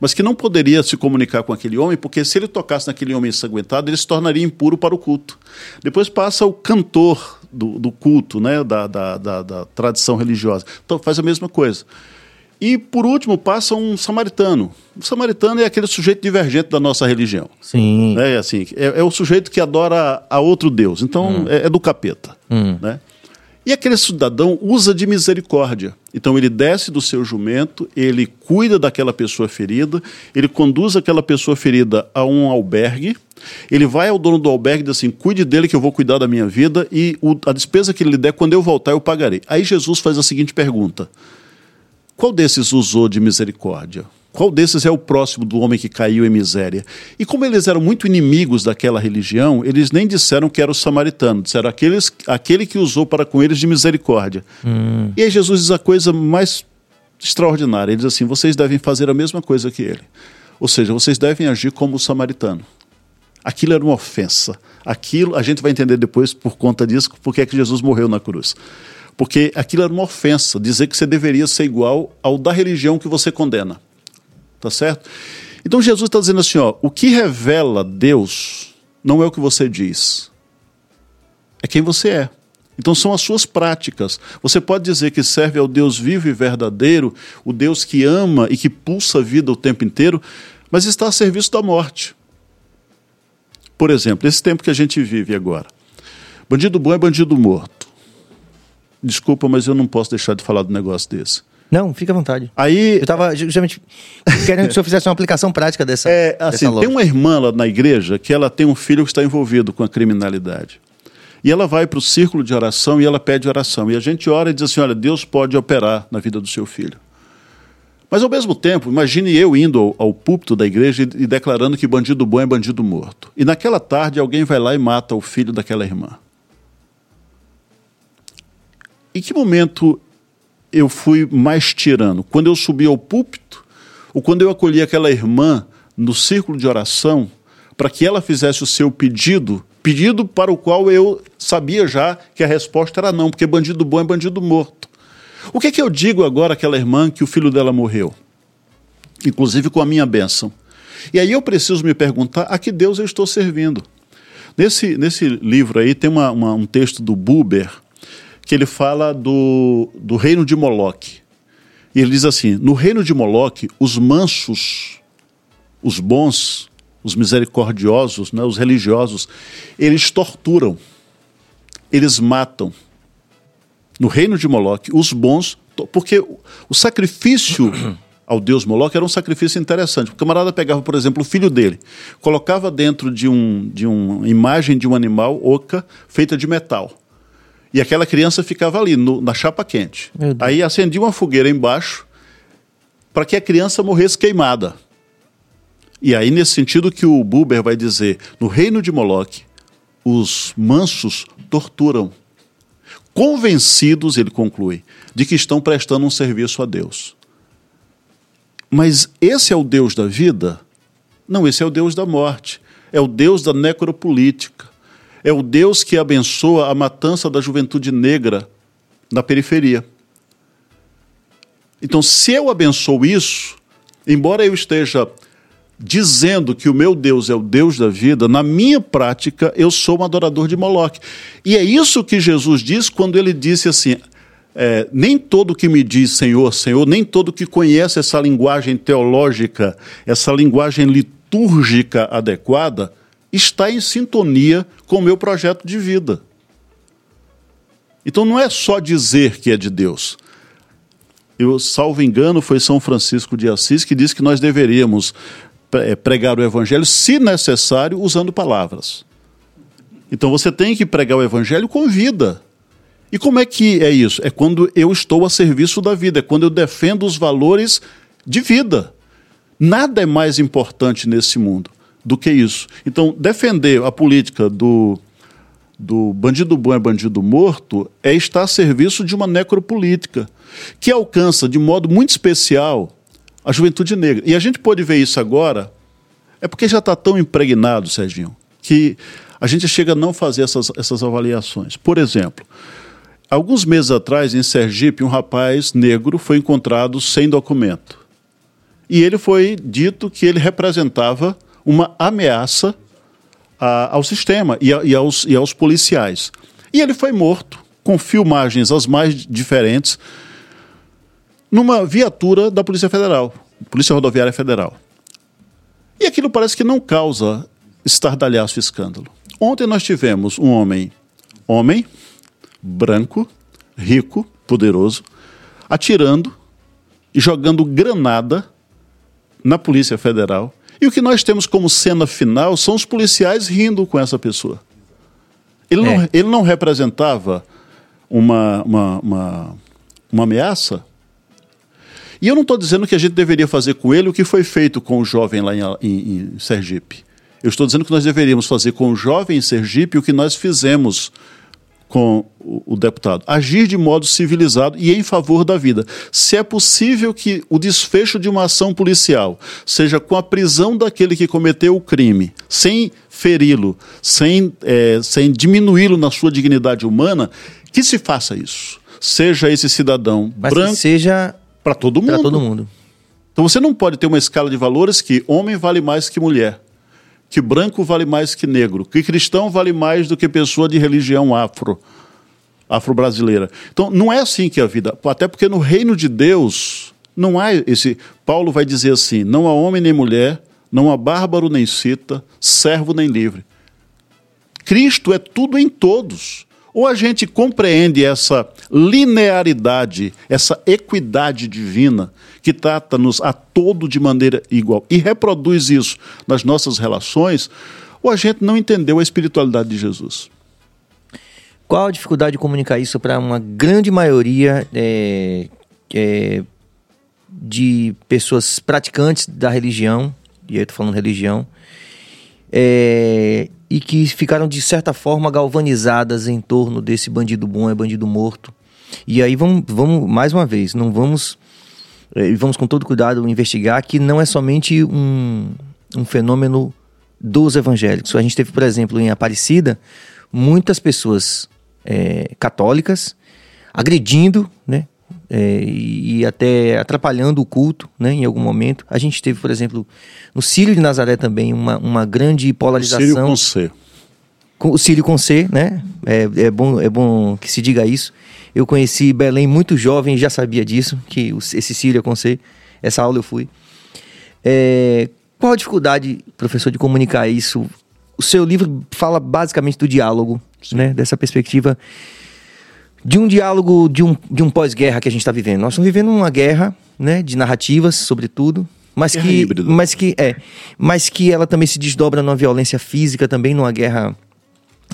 mas que não poderia se comunicar com aquele homem, porque se ele tocasse naquele homem ensanguentado, ele se tornaria impuro para o culto. Depois passa o cantor do, do culto, né, da, da, da, da, tradição religiosa. Então faz a mesma coisa. E por último passa um samaritano. O samaritano é aquele sujeito divergente da nossa religião. Sim. É assim, é, é o sujeito que adora a outro Deus. Então hum. é, é, do capeta, hum. né? E aquele cidadão usa de misericórdia. Então ele desce do seu jumento, ele cuida daquela pessoa ferida, ele conduz aquela pessoa ferida a um albergue, ele vai ao dono do albergue e diz assim: cuide dele que eu vou cuidar da minha vida e o, a despesa que ele lhe der, quando eu voltar, eu pagarei. Aí Jesus faz a seguinte pergunta: qual desses usou de misericórdia? Qual desses é o próximo do homem que caiu em miséria? E como eles eram muito inimigos daquela religião, eles nem disseram que era o samaritano, disseram aqueles, aquele que usou para com eles de misericórdia. Hum. E aí Jesus diz a coisa mais extraordinária: ele diz assim, vocês devem fazer a mesma coisa que ele. Ou seja, vocês devem agir como o samaritano. Aquilo era uma ofensa. Aquilo, a gente vai entender depois, por conta disso, porque é que Jesus morreu na cruz. Porque aquilo era uma ofensa, dizer que você deveria ser igual ao da religião que você condena. Tá certo? Então Jesus está dizendo assim: ó, o que revela Deus não é o que você diz, é quem você é. Então são as suas práticas. Você pode dizer que serve ao Deus vivo e verdadeiro, o Deus que ama e que pulsa a vida o tempo inteiro, mas está a serviço da morte. Por exemplo, esse tempo que a gente vive agora. Bandido bom é bandido morto. Desculpa, mas eu não posso deixar de falar do negócio desse. Não, fica à vontade. Aí Eu estava justamente querendo que o senhor fizesse uma aplicação prática dessa. É, assim, dessa tem uma irmã lá na igreja que ela tem um filho que está envolvido com a criminalidade. E ela vai para o círculo de oração e ela pede oração. E a gente ora e diz assim: olha, Deus pode operar na vida do seu filho. Mas ao mesmo tempo, imagine eu indo ao, ao púlpito da igreja e, e declarando que bandido bom é bandido morto. E naquela tarde alguém vai lá e mata o filho daquela irmã. Em que momento eu fui mais tirano? Quando eu subi ao púlpito ou quando eu acolhi aquela irmã no círculo de oração para que ela fizesse o seu pedido, pedido para o qual eu sabia já que a resposta era não, porque bandido bom é bandido morto. O que, é que eu digo agora àquela irmã que o filho dela morreu? Inclusive com a minha bênção. E aí eu preciso me perguntar a que Deus eu estou servindo. Nesse, nesse livro aí tem uma, uma, um texto do Buber que ele fala do, do reino de Moloque. E ele diz assim: no reino de Moloque, os mansos, os bons, os misericordiosos, né, os religiosos, eles torturam, eles matam. No reino de Moloque, os bons, porque o sacrifício ao deus Moloque era um sacrifício interessante. O camarada pegava, por exemplo, o filho dele, colocava dentro de, um, de uma imagem de um animal oca feita de metal. E aquela criança ficava ali, no, na chapa quente. Aí acendia uma fogueira embaixo para que a criança morresse queimada. E aí, nesse sentido que o Buber vai dizer, no reino de Moloque, os mansos torturam. Convencidos, ele conclui, de que estão prestando um serviço a Deus. Mas esse é o Deus da vida? Não, esse é o Deus da morte. É o Deus da necropolítica. É o Deus que abençoa a matança da juventude negra na periferia. Então, se eu abençoo isso, embora eu esteja dizendo que o meu Deus é o Deus da vida, na minha prática eu sou um adorador de Moloque. E é isso que Jesus diz quando ele disse assim: é, nem todo que me diz Senhor, Senhor, nem todo que conhece essa linguagem teológica, essa linguagem litúrgica adequada, está em sintonia com o meu projeto de vida. Então não é só dizer que é de Deus. Eu, salvo engano, foi São Francisco de Assis que disse que nós deveríamos eh, pregar o evangelho, se necessário, usando palavras. Então você tem que pregar o evangelho com vida. E como é que é isso? É quando eu estou a serviço da vida, é quando eu defendo os valores de vida. Nada é mais importante nesse mundo do que isso. Então, defender a política do, do bandido bom é bandido morto é estar a serviço de uma necropolítica que alcança de modo muito especial a juventude negra. E a gente pode ver isso agora, é porque já está tão impregnado, Serginho, que a gente chega a não fazer essas, essas avaliações. Por exemplo, alguns meses atrás, em Sergipe, um rapaz negro foi encontrado sem documento. E ele foi dito que ele representava uma ameaça a, ao sistema e, a, e, aos, e aos policiais. E ele foi morto, com filmagens as mais diferentes, numa viatura da Polícia Federal, Polícia Rodoviária Federal. E aquilo parece que não causa estardalhaço e escândalo. Ontem nós tivemos um homem, homem, branco, rico, poderoso, atirando e jogando granada na Polícia Federal. E o que nós temos como cena final são os policiais rindo com essa pessoa. Ele, É. não, ele não representava uma, uma, uma, uma ameaça? E eu não estou dizendo que a gente deveria fazer com ele o que foi feito com o jovem lá em, em- em Sergipe. Eu estou dizendo que nós deveríamos fazer com o jovem em Sergipe o que nós fizemos com o, deputado. Agir de modo civilizado e em favor da vida. Se é possível que o desfecho de uma ação policial seja com a prisão daquele que cometeu o crime, sem feri-lo, sem, eh, sem diminuí-lo na sua dignidade humana, que se faça isso. Seja esse cidadão Mas branco seja para todo mundo. para todo mundo. Então você não pode ter uma escala de valores que homem vale mais que mulher, que branco vale mais que negro, que cristão vale mais do que pessoa de religião afro, afro-brasileira. Então não é assim que é a vida, até porque no reino de Deus não há esse. Paulo vai dizer assim: não há homem nem mulher, não há bárbaro nem cita, servo nem livre. Cristo é tudo em todos. Ou a gente compreende essa linearidade, essa equidade divina que trata-nos a todo de maneira igual e reproduz isso nas nossas relações, ou a gente não entendeu a espiritualidade de Jesus. Qual a dificuldade de comunicar isso para uma grande maioria é, é, de pessoas praticantes da religião, e eu estou falando religião, é, e que ficaram de certa forma galvanizadas em torno desse bandido bom é bandido morto. E aí vamos, vamos mais uma vez, não vamos é, vamos com todo cuidado investigar que não é somente um, um fenômeno dos evangélicos. A gente teve, por exemplo, em Aparecida, muitas pessoas é, católicas agredindo, né? É, e, e até atrapalhando o culto, né, em algum momento. A gente teve, por exemplo, no Círio de Nazaré também uma, uma grande polarização. Círio com C. Com, o Círio com C, né? É, é, bom, é bom que se diga isso. Eu conheci Belém muito jovem e já sabia disso, que esse Círio é com C. Essa aula eu fui. É, qual a dificuldade, professor, de comunicar isso? O seu livro fala basicamente do diálogo, Sim. né? Dessa perspectiva de um diálogo de um, de um pós-guerra que a gente está vivendo. Nós estamos vivendo uma guerra, né? De narrativas, sobretudo, mas guerra que, híbrida. mas que é, mas que ela também se desdobra numa violência física também, numa guerra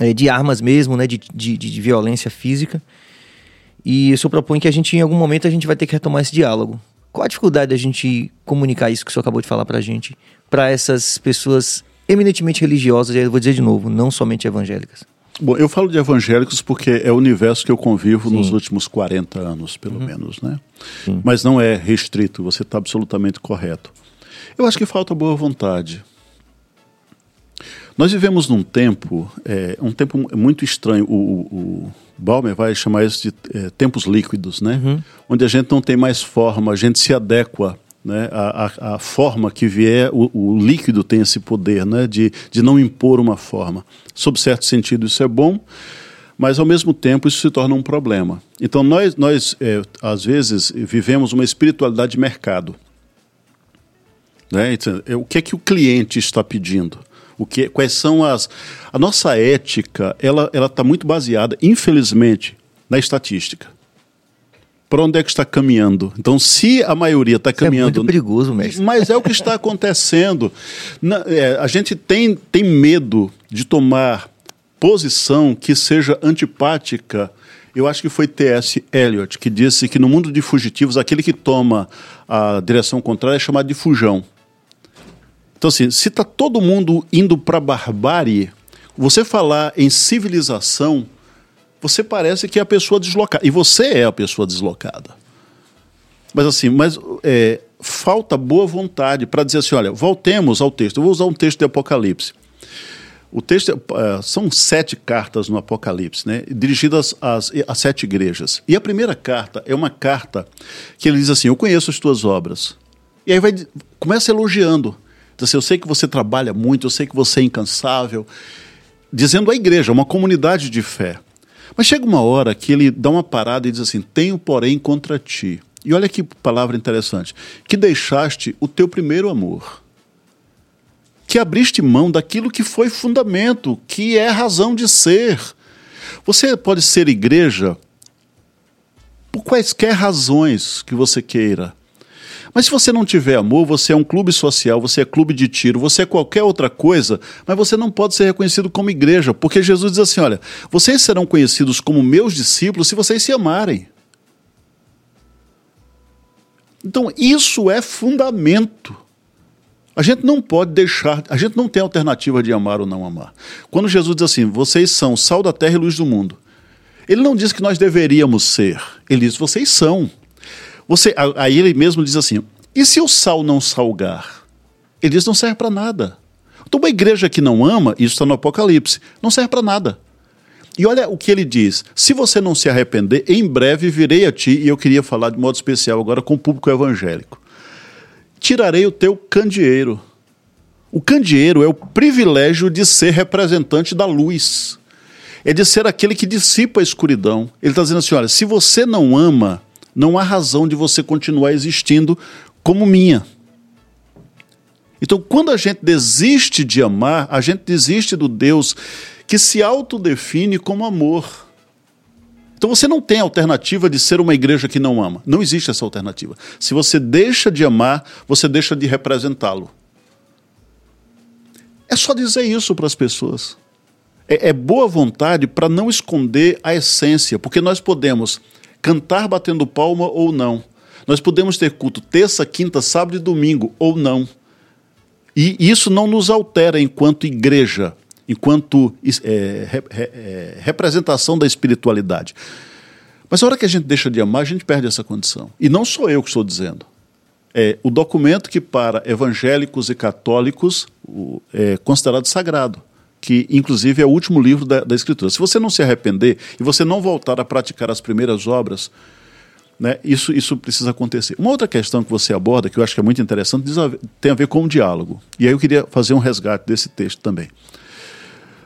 é, de armas mesmo, né? De, de, de violência física. E eu propõe que a gente, em algum momento, a gente vai ter que retomar esse diálogo. Qual a dificuldade da gente comunicar isso que o senhor acabou de falar para a gente, para essas pessoas eminentemente religiosas, e eu vou dizer de novo, não somente evangélicas? Bom, eu falo de evangélicos porque é o universo que eu convivo Sim. nos últimos 40 anos, pelo uhum. menos, né? Sim. Mas não é restrito, você está absolutamente correto. Eu acho que falta boa vontade. Nós vivemos num tempo, é, um tempo muito estranho. O, o, Balmer vai chamar isso de é, tempos líquidos, né? Uhum. Onde a gente não tem mais forma, a gente se adequa né? A, a, a, forma que vier, o, o, líquido tem esse poder né? de, de não impor uma forma. Sob certo sentido, isso é bom, mas ao mesmo tempo isso se torna um problema. Então, nós, nós é, às vezes, vivemos uma espiritualidade de mercado. Né? Então, é, o que é que o cliente está pedindo? O que, quais são as. A nossa ética ela está muito baseada, infelizmente, na estatística. Para onde é que está caminhando? Então, se a maioria está caminhando. É muito perigoso, mestre. Mas é o que está acontecendo. Na, é, a gente tem, tem medo de tomar posição que seja antipática. Eu acho que foi T.S. Eliot que disse que no mundo de fugitivos, aquele que toma a direção contrária é chamado de fujão. Então, assim, se está todo mundo indo para a barbárie, você falar em civilização, você parece que é a pessoa deslocada. E você é a pessoa deslocada. Mas assim, mas é, falta boa vontade para dizer assim, olha, voltemos ao texto. Eu vou usar um texto de Apocalipse. O texto é, são sete cartas no Apocalipse, né, dirigidas às, às sete igrejas. E a primeira carta é uma carta que ele diz assim: Eu conheço as tuas obras. E aí vai começa elogiando. Assim, eu sei que você trabalha muito, eu sei que você é incansável. Dizendo à igreja, uma comunidade de fé. Mas chega uma hora que ele dá uma parada e diz assim: Tenho, porém, contra ti. E olha que palavra interessante: que deixaste o teu primeiro amor. Que abriste mão daquilo que foi fundamento, que é razão de ser. Você pode ser igreja por quaisquer razões que você queira. Mas se você não tiver amor, você é um clube social, você é clube de tiro, você é qualquer outra coisa, mas você não pode ser reconhecido como igreja, porque Jesus diz assim: olha, vocês serão conhecidos como meus discípulos se vocês se amarem. Então, isso é fundamento. A gente não pode deixar, a gente não tem alternativa de amar ou não amar. Quando Jesus diz assim: vocês são sal da terra e luz do mundo, ele não diz que nós deveríamos ser, ele diz: vocês são. Você, aí ele mesmo diz assim: e se o sal não salgar? Ele diz: não serve para nada. Então, uma igreja que não ama, isso está no Apocalipse, não serve para nada. E olha o que ele diz: se você não se arrepender, em breve virei a ti, e eu queria falar de modo especial agora com o público evangélico. Tirarei o teu candeeiro. O candeeiro é o privilégio de ser representante da luz, é de ser aquele que dissipa a escuridão. Ele está dizendo assim: olha, se você não ama, não há razão de você continuar existindo como minha. Então, quando a gente desiste de amar, a gente desiste do Deus que se autodefine como amor. Então você não tem alternativa de ser uma igreja que não ama. Não existe essa alternativa. Se você deixa de amar, você deixa de representá-lo. É só dizer isso para as pessoas. É, é boa vontade para não esconder a essência, porque nós podemos cantar batendo palma ou não. Nós podemos ter culto terça, quinta, sábado e domingo ou não. E isso não nos altera enquanto igreja, enquanto é, é, representação da espiritualidade. Mas a hora que a gente deixa de amar, a gente perde essa condição. E não sou eu que estou dizendo. É o documento que, para evangélicos e católicos, é considerado sagrado que inclusive é o último livro da, da, Escritura. Se você não se arrepender e você não voltar a praticar as primeiras obras, né, isso, isso precisa acontecer. Uma outra questão que você aborda, que eu acho que é muito interessante, tem a ver com o diálogo. E aí eu queria fazer um resgate desse texto também.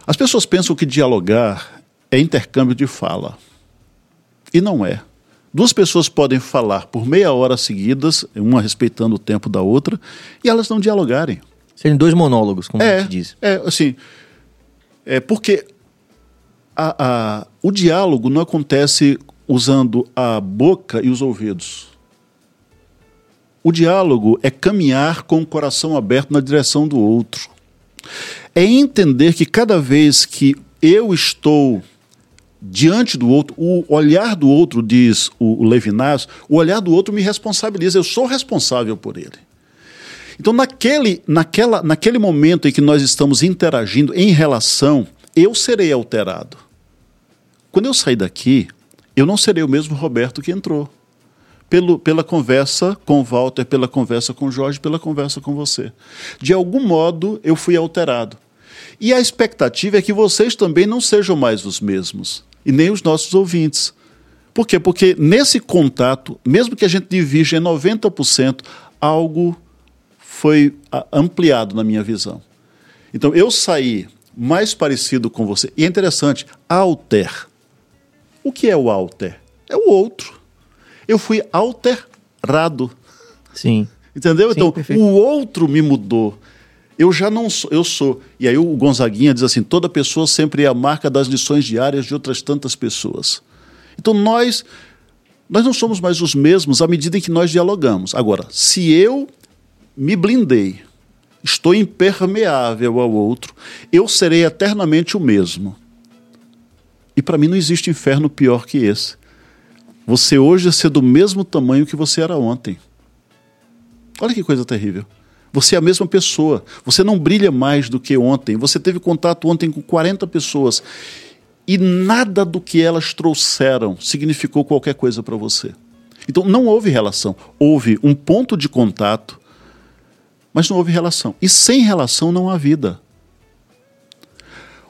As pessoas pensam que dialogar é intercâmbio de fala. E não é. Duas pessoas podem falar por meia hora seguidas, uma respeitando o tempo da outra, e elas não dialogarem. Serem dois monólogos, como é, a gente diz. É, assim, é porque a, a, o diálogo não acontece usando a boca e os ouvidos. O diálogo é caminhar com o coração aberto na direção do outro. É entender que cada vez que eu estou diante do outro, o olhar do outro, diz o Levinas, o olhar do outro me responsabiliza, eu sou responsável por ele. Então, naquele, naquela, naquele momento em que nós estamos interagindo em relação, eu serei alterado. Quando eu sair daqui, eu não serei o mesmo Roberto que entrou. Pelo, pela conversa com Walter, pela conversa com Jorge, pela conversa com você. De algum modo, eu fui alterado. E a expectativa é que vocês também não sejam mais os mesmos, e nem os nossos ouvintes. Por quê? Porque nesse contato, mesmo que a gente divija em 90%, algo foi ampliado na minha visão. Então eu saí mais parecido com você. E é interessante, alter. O que é o alter? É o outro. Eu fui alterado. Sim. Entendeu? Sim, então, perfeito. o outro me mudou. Eu já não sou, eu sou. E aí o Gonzaguinha diz assim: toda pessoa sempre é a marca das lições diárias de outras tantas pessoas. Então nós nós não somos mais os mesmos à medida em que nós dialogamos. Agora, se eu me blindei, estou impermeável ao outro, eu serei eternamente o mesmo. E para mim não existe inferno pior que esse. Você hoje é ser do mesmo tamanho que você era ontem. Olha que coisa terrível. Você é a mesma pessoa. Você não brilha mais do que ontem. Você teve contato ontem com 40 pessoas e nada do que elas trouxeram significou qualquer coisa para você. Então não houve relação. Houve um ponto de contato mas não houve relação. E sem relação não há vida.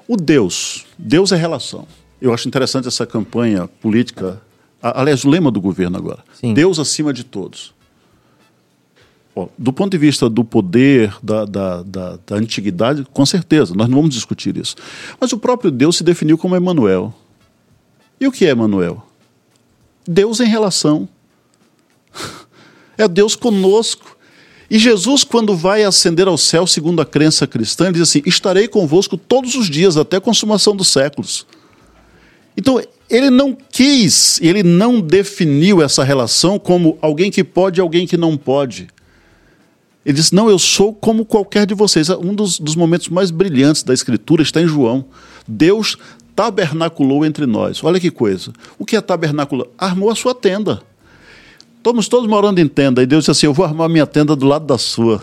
O Deus, Deus é relação. Eu acho interessante essa campanha política, aliás, o lema do governo agora: Sim. Deus acima de todos. Bom, do ponto de vista do poder, da, da, da, da, antiguidade, com certeza, nós não vamos discutir isso. Mas o próprio Deus se definiu como Emmanuel. E o que é Emmanuel? Deus em relação. É Deus conosco. E Jesus, quando vai ascender ao céu, segundo a crença cristã, ele diz assim: Estarei convosco todos os dias, até a consumação dos séculos. Então, ele não quis, ele não definiu essa relação como alguém que pode e alguém que não pode. Ele disse: Não, eu sou como qualquer de vocês. Um dos, dos momentos mais brilhantes da Escritura está em João. Deus tabernaculou entre nós. Olha que coisa. O que é tabernacular? Armou a sua tenda. Estamos todos morando em tenda. E Deus disse assim: Eu vou armar minha tenda do lado da sua.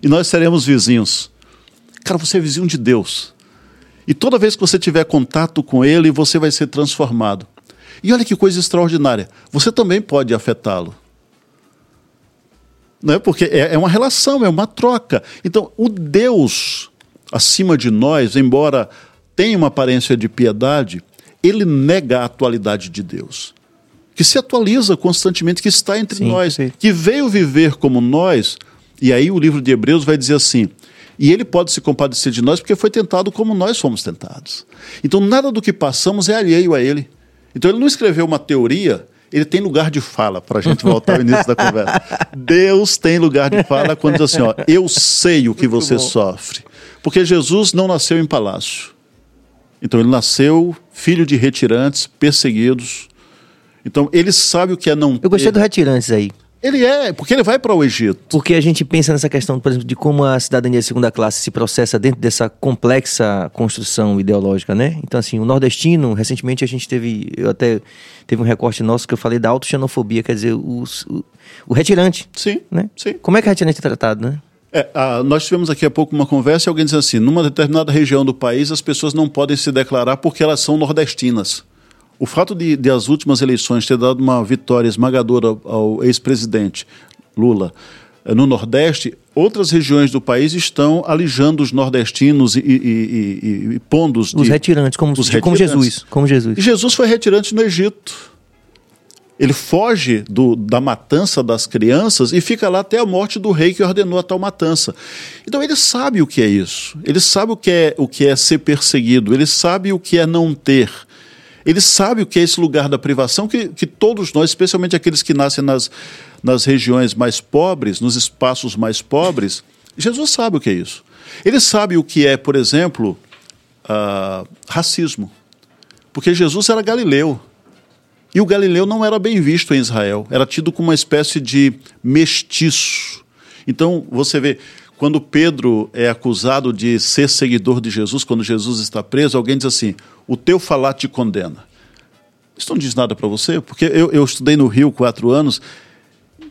E nós seremos vizinhos. Cara, você é vizinho de Deus. E toda vez que você tiver contato com Ele, você vai ser transformado. E olha que coisa extraordinária. Você também pode afetá-lo. Não é? Porque é, é uma relação, é uma troca. Então, o Deus acima de nós, embora tenha uma aparência de piedade, ele nega a atualidade de Deus que se atualiza constantemente, que está entre Sim, nós, sim. que veio viver como nós. E aí o livro de Hebreus vai dizer assim: e ele pode se compadecer de nós porque foi tentado como nós fomos tentados. Então nada do que passamos é alheio a ele. Então ele não escreveu uma teoria, ele tem lugar de fala, para a gente voltar ao início da conversa. Deus tem lugar de fala quando diz assim: ó, eu sei o que Muito você bom. sofre. Porque Jesus não nasceu em palácio. Então ele nasceu filho de retirantes, perseguidos. Então ele sabe o que é não Eu gostei do retirantes aí. Ele é, porque ele vai para o Egito. Porque a gente pensa nessa questão, por exemplo, de como a cidadania de segunda classe se processa dentro dessa complexa construção ideológica, né? Então, assim, o nordestino, recentemente a gente teve, eu até teve um recorte nosso que eu falei da autoxenofobia, quer dizer, o, o, o retirante. Sim, né? sim. Como é que o retirante é tratado, né? É, a, nós tivemos aqui há pouco uma conversa e alguém dizendo assim: numa determinada região do país as pessoas não podem se declarar porque elas são nordestinas. O fato de, de as últimas eleições ter dado uma vitória esmagadora ao ex-presidente Lula eh, no Nordeste, outras regiões do país estão alijando os nordestinos e, e, e, e pondo os, os retirantes, como, os retirantes. como Jesus, como Jesus. E Jesus foi retirante no Egito. Ele foge do, da matança das crianças e fica lá até a morte do rei que ordenou a tal matança. Então ele sabe o que é isso. Ele sabe o que é, o que é ser perseguido. Ele sabe o que é não ter. Ele sabe o que é esse lugar da privação que, que todos nós, especialmente aqueles que nascem nas, nas regiões mais pobres, nos espaços mais pobres, Jesus sabe o que é isso. Ele sabe o que é, por exemplo, uh, racismo. Porque Jesus era galileu. E o Galileu não era bem visto em Israel, era tido como uma espécie de mestiço. Então, você vê, quando Pedro é acusado de ser seguidor de Jesus, quando Jesus está preso, alguém diz assim: o teu falar te condena. Isso não diz nada para você? Porque eu, eu, estudei no Rio quatro anos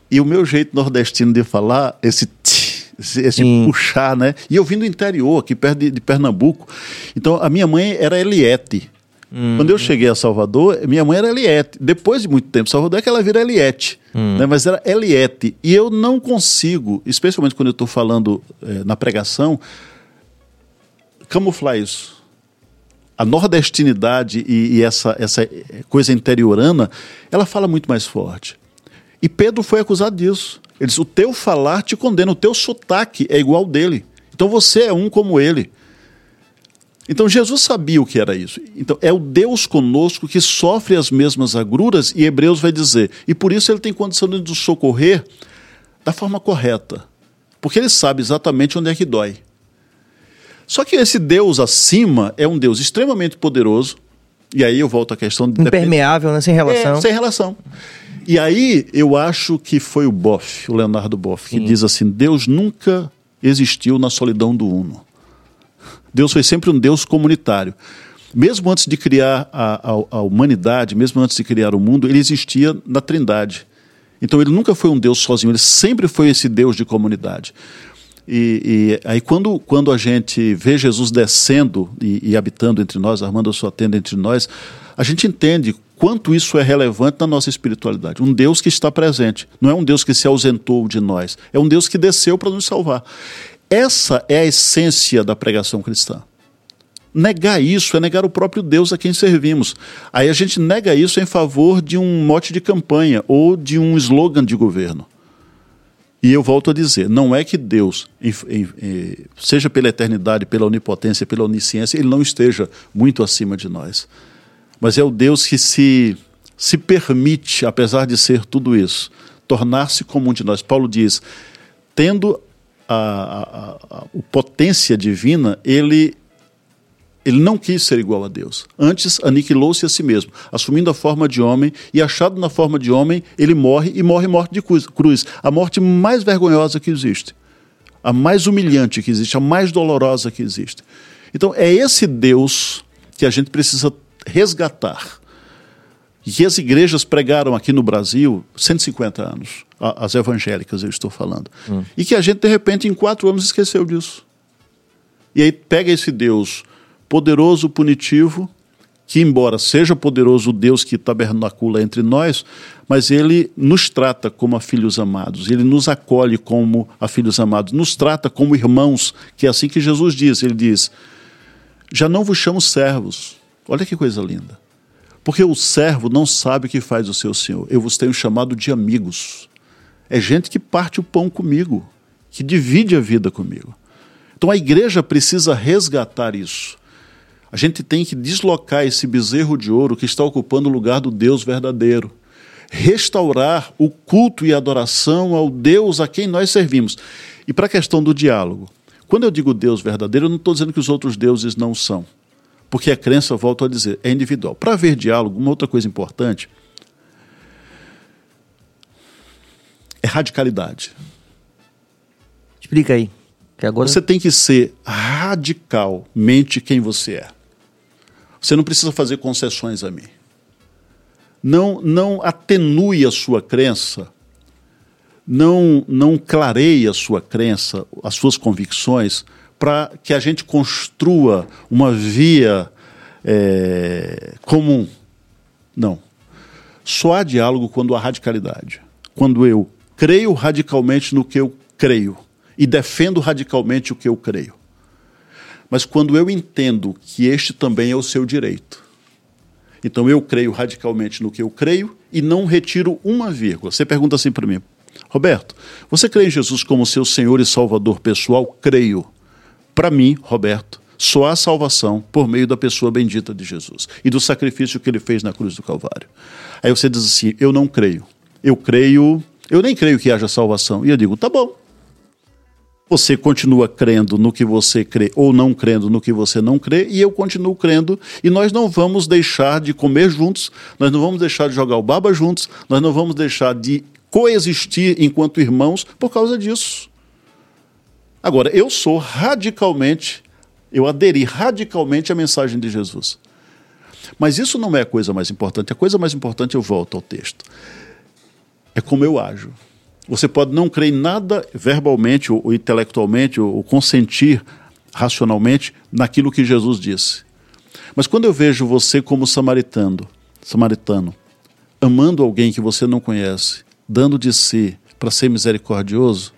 e o meu jeito nordestino de falar, esse tch, esse, esse puxar, né? E eu vim do interior, aqui perto de, de Pernambuco. Então, a minha mãe era Eliette. Hum. Quando eu cheguei a Salvador, minha mãe era Eliette. Depois de muito tempo, Salvador é que ela vira Eliette. Hum. Né? Mas era Eliette. E eu não consigo, especialmente quando eu estou falando é, na pregação, camuflar isso. A nordestinidade e, e essa, essa coisa interiorana, ela fala muito mais forte. E Pedro foi acusado disso. Ele disse: O teu falar te condena, o teu sotaque é igual dele. Então você é um como ele. Então Jesus sabia o que era isso. Então é o Deus conosco que sofre as mesmas agruras e Hebreus vai dizer. E por isso ele tem condição de nos socorrer da forma correta. Porque ele sabe exatamente onde é que dói. Só que esse Deus acima é um Deus extremamente poderoso. E aí eu volto à questão de impermeável, né? sem relação. É, sem relação. E aí eu acho que foi o Boff, o Leonardo Boff, que Sim. diz assim: Deus nunca existiu na solidão do uno. Deus foi sempre um Deus comunitário. Mesmo antes de criar a, a, a, humanidade, mesmo antes de criar o mundo, ele existia na Trindade. Então ele nunca foi um Deus sozinho, ele sempre foi esse Deus de comunidade. E, e aí quando, quando a gente vê Jesus descendo e, e habitando entre nós, armando a sua tenda entre nós, a gente entende quanto isso é relevante na nossa espiritualidade. Um Deus que está presente, não é um Deus que se ausentou de nós, é um Deus que desceu para nos salvar. Essa é a essência da pregação cristã. Negar isso é negar o próprio Deus a quem servimos. Aí a gente nega isso em favor de um mote de campanha ou de um slogan de governo. E eu volto a dizer, não é que Deus, seja pela eternidade, pela onipotência, pela onisciência, ele não esteja muito acima de nós. Mas é o Deus que se, se permite, apesar de ser tudo isso, tornar-se como um de nós. Paulo diz, tendo a, a, a, potência divina, ele, ele não quis ser igual a Deus. Antes, aniquilou-se a si mesmo, assumindo a forma de homem, e achado na forma de homem, ele morre e morre morte de cruz. A morte mais vergonhosa que existe. A mais humilhante que existe, a mais dolorosa que existe. Então, é esse Deus que a gente precisa resgatar e que as igrejas pregaram aqui no Brasil 150 anos, as evangélicas eu estou falando, hum. e que a gente de repente em quatro anos esqueceu disso. E aí pega esse Deus poderoso, punitivo, que embora seja poderoso o Deus que tabernacula entre nós, mas ele nos trata como a filhos amados, ele nos acolhe como a filhos amados, nos trata como irmãos, que é assim que Jesus diz, ele diz: "Já não vos chamo servos". Olha que coisa linda. Porque o servo não sabe o que faz o seu senhor. Eu vos tenho chamado de amigos. É gente que parte o pão comigo, que divide a vida comigo. Então a igreja precisa resgatar isso. A gente tem que deslocar esse bezerro de ouro que está ocupando o lugar do Deus verdadeiro. Restaurar o culto e adoração ao Deus a quem nós servimos. E para a questão do diálogo, quando eu digo Deus verdadeiro, eu não estou dizendo que os outros deuses não são. Porque a crença, volto a dizer, é individual. Para haver diálogo, uma outra coisa importante é radicalidade. Explica aí. Que agora... Você tem que ser radicalmente quem você é. Você não precisa fazer concessões a mim. Não, não atenue a sua crença, não, não clareie a sua crença, as suas convicções, para que a gente construa uma via é, comum. Não. Só há diálogo quando há radicalidade. Quando eu creio radicalmente no que eu creio e defendo radicalmente o que eu creio. Mas quando eu entendo que este também é o seu direito, então eu creio radicalmente no que eu creio e não retiro uma vírgula. Você pergunta assim para mim, Roberto, você crê em Jesus como seu Senhor e Salvador pessoal? Creio. Para mim, Roberto, só há salvação por meio da pessoa bendita de Jesus e do sacrifício que ele fez na cruz do Calvário. Aí você diz assim: eu não creio. Eu creio, eu nem creio que haja salvação. E eu digo: tá bom, você continua crendo no que você crê ou não crendo no que você não crê, e eu continuo crendo, e nós não vamos deixar de comer juntos, nós não vamos deixar de jogar o baba juntos, nós não vamos deixar de coexistir enquanto irmãos por causa disso. Agora, eu sou radicalmente, eu aderi radicalmente à mensagem de Jesus. Mas isso não é a coisa mais importante. A coisa mais importante, eu volto ao texto, é como eu ajo. Você pode não crer em nada verbalmente ou, intelectualmente ou, ou consentir racionalmente naquilo que Jesus disse. Mas quando eu vejo você como samaritano, samaritano, amando alguém que você não conhece, dando de si para ser misericordioso,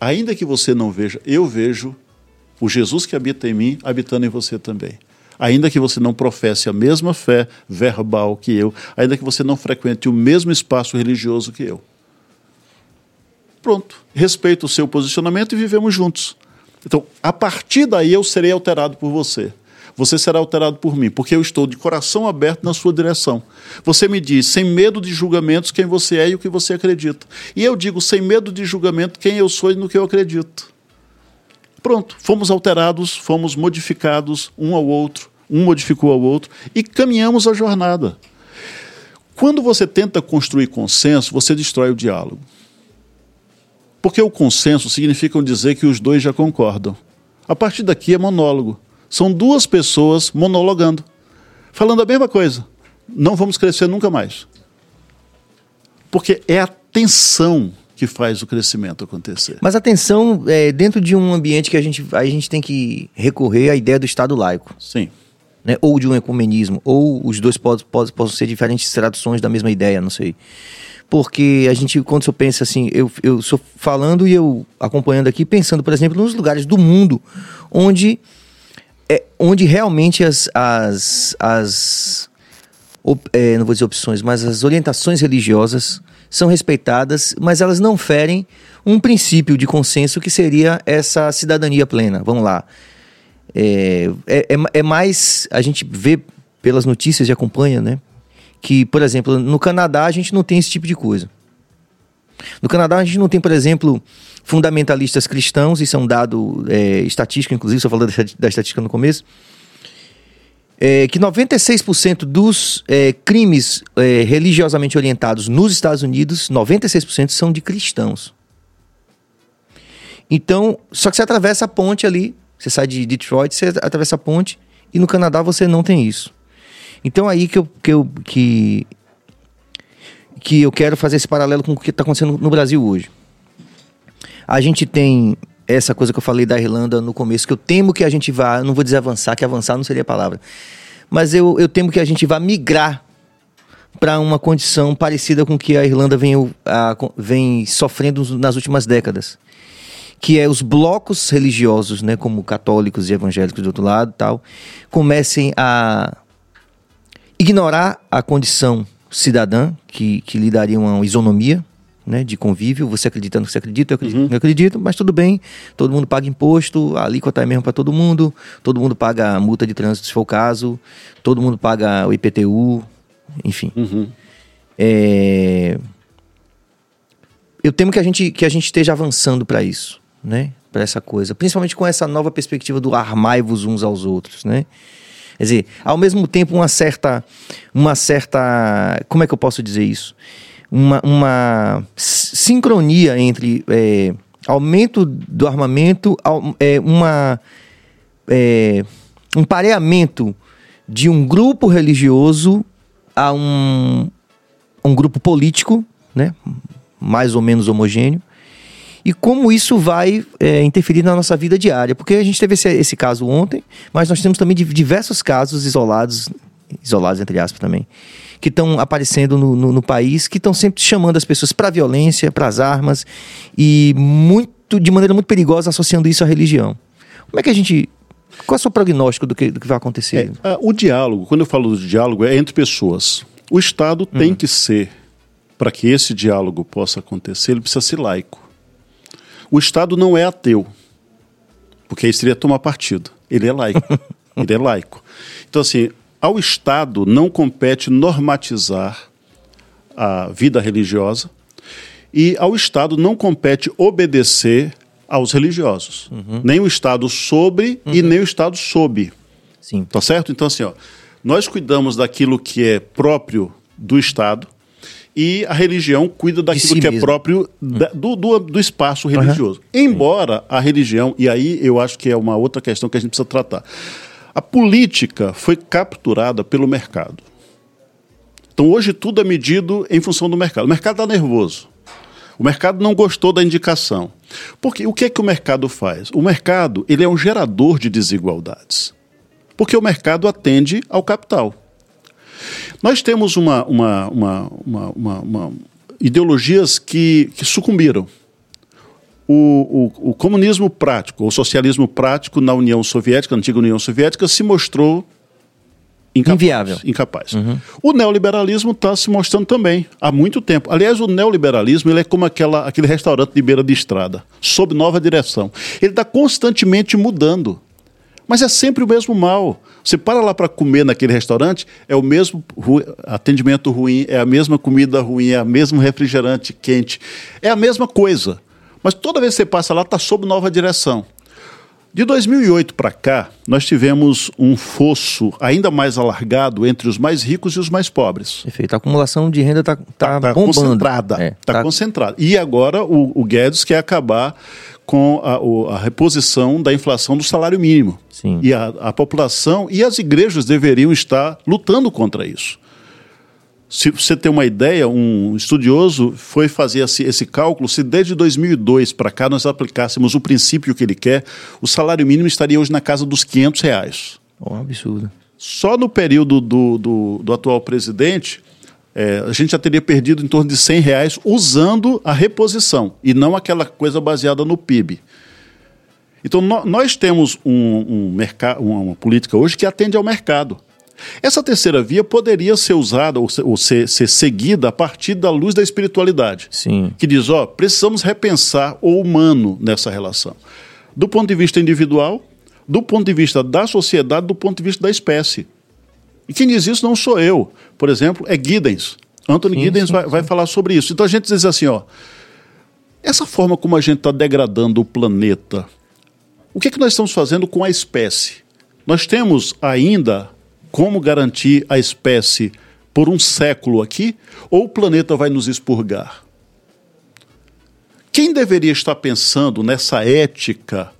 ainda que você não veja, eu vejo o Jesus que habita em mim habitando em você também ainda que você não professe a mesma fé verbal que eu, ainda que você não frequente o mesmo espaço religioso que eu. Pronto, respeito o seu posicionamento e vivemos juntos. Então, a partir daí eu serei alterado por você. Você será alterado por mim, porque eu estou de coração aberto na sua direção. Você me diz, sem medo de julgamentos, quem você é e o que você acredita. E eu digo, sem medo de julgamento, quem eu sou e no que eu acredito. Pronto, fomos alterados, fomos modificados um ao outro, um modificou ao outro e caminhamos a jornada. Quando você tenta construir consenso, você destrói o diálogo. Porque o consenso significa dizer que os dois já concordam. A partir daqui é monólogo. São duas pessoas monologando, falando a mesma coisa. Não vamos crescer nunca mais. Porque é a tensão que faz o crescimento acontecer. Mas a tensão é dentro de um ambiente que a gente, a gente tem que recorrer à ideia do Estado laico. Sim né? ou de um ecumenismo, ou os dois pod, pod, possam ser diferentes traduções da mesma ideia, não sei. Porque a gente, quando eu pensa assim, eu, eu sou falando e eu acompanhando aqui, pensando, por exemplo, nos lugares do mundo onde, é, onde realmente as, as, as op, é, não vou dizer opções, mas as orientações religiosas são respeitadas, mas elas não ferem um princípio de consenso que seria essa cidadania plena. Vamos lá. É, é, é, é mais. A gente vê pelas notícias e acompanha, né? Que, por exemplo, no Canadá a gente não tem esse tipo de coisa. No Canadá a gente não tem, por exemplo, fundamentalistas cristãos, isso é um dado é, estatístico, inclusive, só falando da estatística no começo, é, que 96% dos é, crimes é, religiosamente orientados nos Estados Unidos, 96% são de cristãos. Então, só que você atravessa a ponte ali você sai de Detroit, você atravessa a ponte e no Canadá você não tem isso. Então aí que eu, que eu, que, que eu quero fazer esse paralelo com o que está acontecendo no Brasil hoje. A gente tem essa coisa que eu falei da Irlanda no começo, que eu temo que a gente vá, não vou dizer avançar, que avançar não seria a palavra, mas eu, eu temo que a gente vá migrar para uma condição parecida com que a Irlanda vem, a, vem sofrendo nas últimas décadas que é os blocos religiosos, né, como católicos e evangélicos do outro lado, tal, comecem a ignorar a condição cidadã que, que lhe daria uma isonomia, né, de convívio. Você acredita no que você acredita, eu acredito uhum. eu acredito, mas tudo bem. Todo mundo paga imposto, a alíquota é mesmo para todo mundo. Todo mundo paga multa de trânsito se for o caso. Todo mundo paga o IPTU, enfim. Uhum. É... Eu temo que a gente que a gente esteja avançando para isso né? para essa coisa, principalmente com essa nova perspectiva do armai-vos uns aos outros, né? Quer dizer, ao mesmo tempo uma certa, uma certa, como é que eu posso dizer isso? Uma, uma sincronia entre é, aumento do armamento, é, uma, é, um pareamento de um grupo religioso a um, um grupo político, né? mais ou menos homogêneo, e como isso vai é, interferir na nossa vida diária. Porque a gente teve esse, esse caso ontem, mas nós temos também diversos casos isolados, isolados entre aspas também, que estão aparecendo no, no, no, país, que estão sempre chamando as pessoas para a violência, para as armas, e muito de maneira muito perigosa associando isso à religião. Como é que a gente qual é o seu prognóstico do que, do que vai acontecer? É, o diálogo, quando eu falo do diálogo, é entre pessoas. O Estado hum. tem que ser, para que esse diálogo possa acontecer, ele precisa ser laico. O Estado não é ateu, porque aí seria tomar partido. Ele é laico. ele é laico. Então, assim, ao Estado não compete normatizar a vida religiosa e ao Estado não compete obedecer aos religiosos. Uhum. Nem o Estado sobre uhum. e nem o Estado sob. Sim. Tá certo? Então, assim, ó, nós cuidamos daquilo que é próprio do Estado e a religião cuida daquilo si que é mesmo. é próprio da, do, do, do, espaço religioso. Uhum. Embora a religião, e aí eu acho que é uma outra questão que a gente precisa tratar, a política foi capturada pelo mercado. Então hoje tudo é medido em função do mercado. O mercado está nervoso. O mercado não gostou da indicação. Porque o que é que o mercado faz? O mercado ele é um gerador de desigualdades. Porque o mercado atende ao capital. Nós temos uma, uma, uma, uma, uma ideologias que, que sucumbiram. O, o, o, comunismo prático, o socialismo prático na União Soviética, na antiga União Soviética, se mostrou incapaz. Inviável. Incapaz. Uhum. O neoliberalismo está se mostrando também há muito tempo. Aliás, o neoliberalismo ele é como aquela, aquele restaurante de beira de estrada, sob nova direção. Ele está constantemente mudando. Mas é sempre o mesmo mal. Você para lá para comer naquele restaurante, é o mesmo ru atendimento ruim, é a mesma comida ruim, é o mesmo refrigerante quente, é a mesma coisa. Mas toda vez que você passa lá, está sob nova direção. De 2008 para cá, nós tivemos um fosso ainda mais alargado entre os mais ricos e os mais pobres. Perfeito. A acumulação de renda está tá, tá, tá concentrada. Está é, tá, tá concentrada. E agora o, o Guedes quer acabar com a, a, reposição da inflação do salário mínimo. Sim. E a, a população e as igrejas deveriam estar lutando contra isso. Se você tem uma ideia, um estudioso foi fazer esse, esse cálculo, se desde 2002 para cá nós aplicássemos o princípio que ele quer, o salário mínimo estaria hoje na casa dos 500 reais. Um absurdo. Só no período do, do, do atual presidente, é, a gente já teria perdido em torno de 100 reais usando a reposição e não aquela coisa baseada no PIB. Então, no, nós temos um, um uma política hoje que atende ao mercado. Essa terceira via poderia ser usada ou, ser, ou ser, ser, seguida a partir da luz da espiritualidade. Sim. Que diz: ó, precisamos repensar o humano nessa relação. Do ponto de vista individual, do ponto de vista da sociedade, do ponto de vista da espécie. E quem diz isso não sou eu. Por exemplo, é Giddens. Anthony sim, Giddens sim, vai, sim. vai falar sobre isso. Então a gente diz assim, ó, essa forma como a gente está degradando o planeta, o que, é que nós estamos fazendo com a espécie? Nós temos ainda como garantir a espécie por um século aqui, ou o planeta vai nos expurgar? Quem deveria estar pensando nessa ética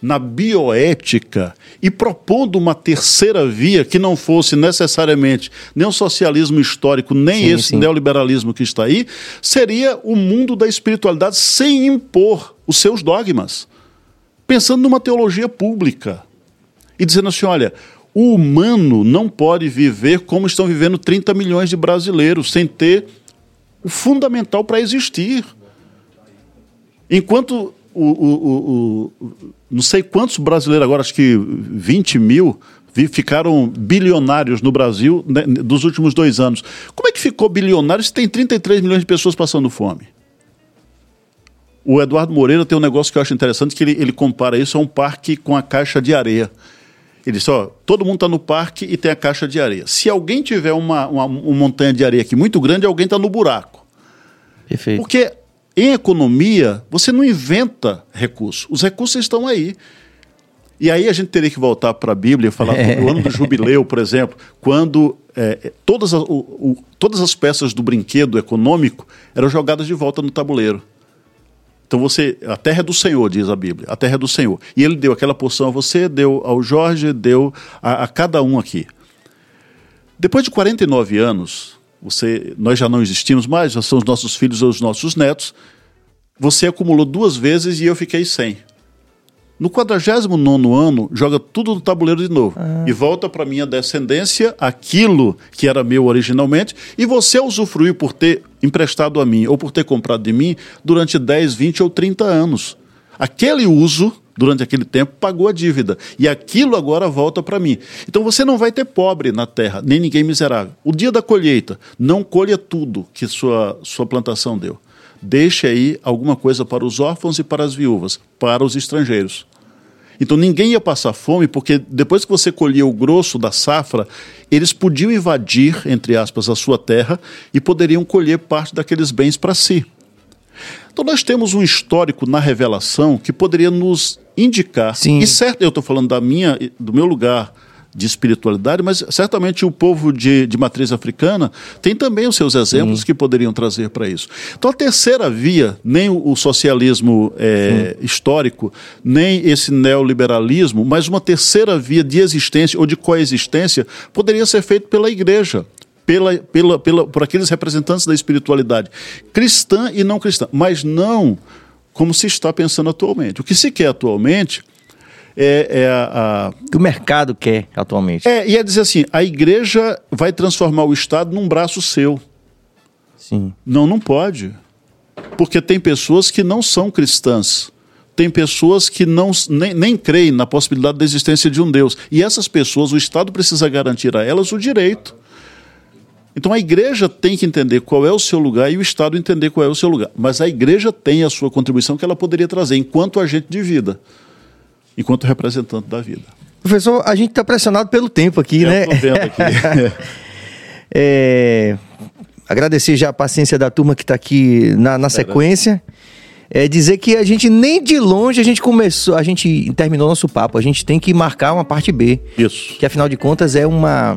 na bioética e propondo uma terceira via que não fosse necessariamente nem o socialismo histórico, nem sim, esse sim. neoliberalismo que está aí, seria o mundo da espiritualidade sem impor os seus dogmas. Pensando numa teologia pública e dizendo assim: olha, o humano não pode viver como estão vivendo 30 milhões de brasileiros, sem ter o fundamental para existir. Enquanto o, o, o, o, não sei quantos brasileiros agora, acho que 20 mil, ficaram bilionários no Brasil né, dos últimos dois anos. Como é que ficou bilionário se tem 33 milhões de pessoas passando fome? O Eduardo Moreira tem um negócio que eu acho interessante, que ele, ele compara isso a um parque com a caixa de areia. Ele disse, ó, todo mundo está no parque e tem a caixa de areia. Se alguém tiver uma, uma, uma montanha de areia aqui muito grande, alguém está no buraco. Perfeito. Porque em economia, você não inventa recursos. Os recursos estão aí. E aí a gente teria que voltar para a Bíblia e falar do ano do jubileu, por exemplo, quando é, todas, o, o, todas as peças do brinquedo econômico eram jogadas de volta no tabuleiro. Então você, a terra é do Senhor, diz a Bíblia, a terra é do Senhor. E ele deu aquela porção a você, deu ao Jorge, deu a, a cada um aqui. Depois de 49 anos, você, nós já não existimos mais, já são os nossos filhos ou os nossos netos. Você acumulou duas vezes e eu fiquei sem. No 49 ano, joga tudo no tabuleiro de novo. Ah. E volta para minha descendência aquilo que era meu originalmente. E você usufruiu por ter emprestado a mim ou por ter comprado de mim durante 10, 20 ou 30 anos. Aquele uso, durante aquele tempo, pagou a dívida. E aquilo agora volta para mim. Então você não vai ter pobre na terra, nem ninguém miserável. O dia da colheita, não colha tudo que sua, sua plantação deu deixe aí alguma coisa para os órfãos e para as viúvas, para os estrangeiros. Então ninguém ia passar fome, porque depois que você colhia o grosso da safra, eles podiam invadir, entre aspas, a sua terra e poderiam colher parte daqueles bens para si. Então nós temos um histórico na revelação que poderia nos indicar, Sim. e certo, eu estou falando da minha, do meu lugar de espiritualidade, mas certamente o povo de, de matriz africana tem também os seus exemplos que poderiam trazer para isso. Então, a terceira via, nem o, socialismo é, histórico, nem esse neoliberalismo, mas uma terceira via de existência ou de coexistência poderia ser feito pela igreja. Pela, pela, pela, por aqueles representantes da espiritualidade cristã e não cristã, mas não como se está pensando atualmente. O que se quer atualmente é, é a, a... o mercado quer atualmente. É, e é dizer assim, a igreja vai transformar o Estado num braço seu. Sim. Não, não pode. Porque tem pessoas que não são cristãs. Tem pessoas que não, nem, nem creem na possibilidade da existência de um Deus. E essas pessoas, o Estado precisa garantir a elas o direito. Então a igreja tem que entender qual é o seu lugar e o Estado entender qual é o seu lugar. Mas a igreja tem a sua contribuição que ela poderia trazer enquanto agente de vida enquanto representante da vida. Professor, a gente está pressionado pelo tempo aqui, Eu né? vendo aqui. é, agradecer já a paciência da turma que está aqui na, na sequência. É dizer que a gente nem de longe a gente começou, a gente terminou nosso papo. A gente tem que marcar uma parte B. Isso. Que afinal de contas é uma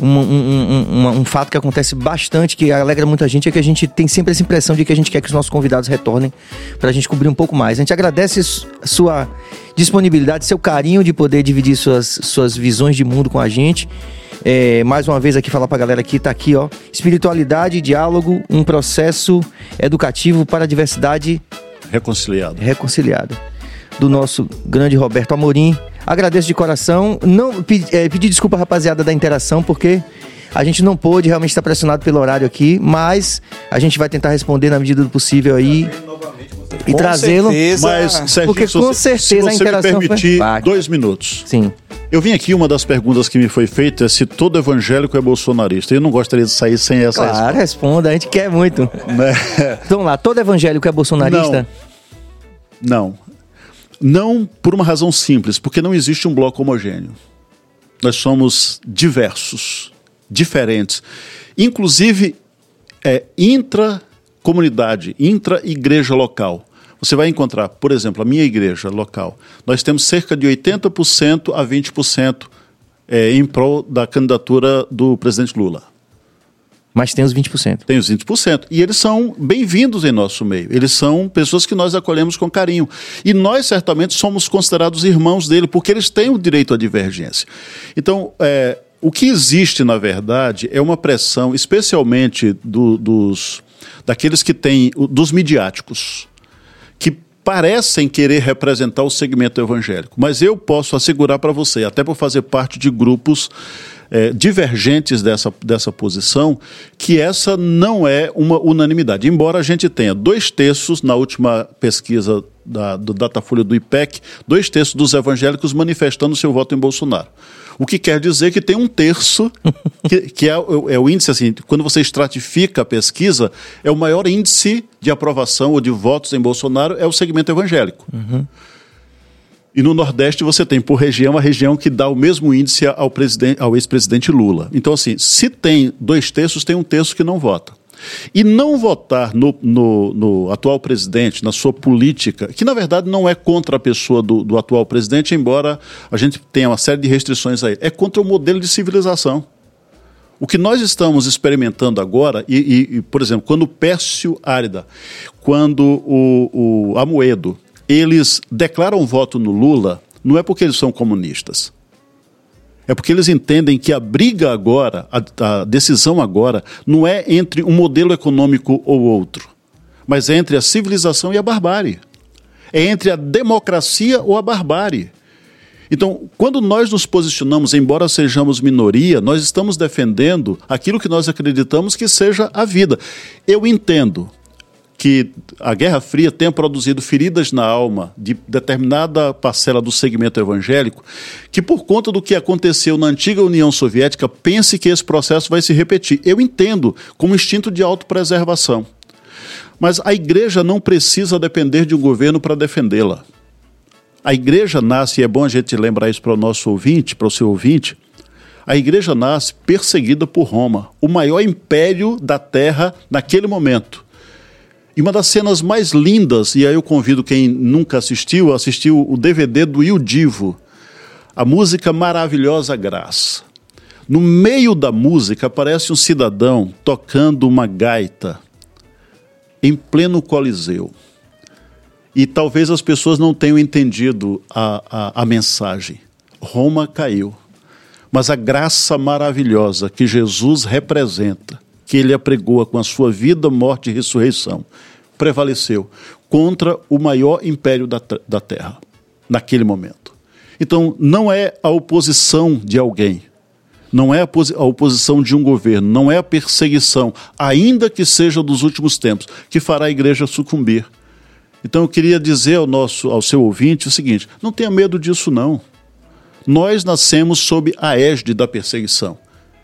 um, um, um, um, fato que acontece bastante, que alegra muita gente, é que a gente tem sempre essa impressão de que a gente quer que os nossos convidados retornem para a gente cobrir um pouco mais. A gente agradece sua disponibilidade, seu carinho de poder dividir suas, suas visões de mundo com a gente. É, mais uma vez aqui falar para a galera que está aqui, ó. Espiritualidade, diálogo, um processo educativo para a diversidade reconciliado. Reconciliado. Do nosso grande Roberto Amorim. Agradeço de coração. Não pedi, é, pedi desculpa, rapaziada, da interação, porque a gente não pôde, realmente está pressionado pelo horário aqui, mas a gente vai tentar responder na medida do possível aí. E trazê-lo. Mas, Serginho, porque com certeza se você a interação me permitir foi... dois minutos. Sim. Eu vim aqui, uma das perguntas que me foi feita é se todo evangélico é bolsonarista. Eu não gostaria de sair sem essa claro, resposta. responda, a gente quer muito. Né? Então lá, todo evangélico é bolsonarista? Não. Não. Não por uma razão simples, porque não existe um bloco homogêneo. Nós somos diversos, diferentes. Inclusive, é, intra-comunidade, intra-igreja local. Você vai encontrar, por exemplo, a minha igreja local. Nós temos cerca de 80% a 20% é, em prol da candidatura do presidente Lula. Mas tem os 20%. Tem os 20%. E eles são bem-vindos em nosso meio. Eles são pessoas que nós acolhemos com carinho. E nós, certamente, somos considerados irmãos dele, porque eles têm o direito à divergência. Então, é, o que existe, na verdade, é uma pressão, especialmente do, dos, daqueles que têm, dos midiáticos, que parecem querer representar o segmento evangélico. Mas eu posso assegurar para você, até por fazer parte de grupos é, divergentes dessa, dessa posição, que essa não é uma unanimidade. Embora a gente tenha dois terços, na última pesquisa da, do Datafolha do IPEC, dois terços dos evangélicos manifestando seu voto em Bolsonaro. O que quer dizer que tem um terço, que, que é, é, o índice, assim, quando você estratifica a pesquisa, é o maior índice de aprovação ou de votos em Bolsonaro é o segmento evangélico. Uhum. E no Nordeste você tem, por região, a região que dá o mesmo índice ao, ao ex-presidente Lula. Então, assim, se tem dois terços, tem um terço que não vota. E não votar no, no, no, atual presidente, na sua política, que na verdade não é contra a pessoa do, do atual presidente, embora a gente tenha uma série de restrições aí, é contra o modelo de civilização. O que nós estamos experimentando agora, e, e, e por exemplo, quando o Pércio Árida, quando o, o Amoedo, eles declaram voto no Lula, não é porque eles são comunistas. É porque eles entendem que a briga agora, a, a, decisão agora, não é entre um modelo econômico ou outro, mas é entre a civilização e a barbárie. É entre a democracia ou a barbárie. Então, quando nós nos posicionamos, embora sejamos minoria, nós estamos defendendo aquilo que nós acreditamos que seja a vida. Eu entendo que a Guerra Fria tenha produzido feridas na alma de determinada parcela do segmento evangélico, que por conta do que aconteceu na antiga União Soviética, pense que esse processo vai se repetir. Eu entendo como instinto de autopreservação. Mas a igreja não precisa depender de um governo para defendê-la. A igreja nasce, e é bom a gente lembrar isso para o nosso ouvinte, para o seu ouvinte, a igreja nasce perseguida por Roma, o maior império da terra naquele momento. E uma das cenas mais lindas, e aí eu convido quem nunca assistiu, assistiu o DVD do Il Divo, a música Maravilhosa Graça. No meio da música aparece um cidadão tocando uma gaita em pleno Coliseu. E talvez as pessoas não tenham entendido a, a, a mensagem. Roma caiu. Mas a graça maravilhosa que Jesus representa, que ele apregoa com a sua vida, morte e ressurreição, prevaleceu contra o maior império da, da terra, naquele momento. Então, não é a oposição de alguém, não é a, oposição de um governo, não é a perseguição, ainda que seja dos últimos tempos, que fará a igreja sucumbir. Então eu queria dizer ao nosso, ao seu ouvinte o seguinte: não tenha medo disso não. Nós nascemos sob a égide da perseguição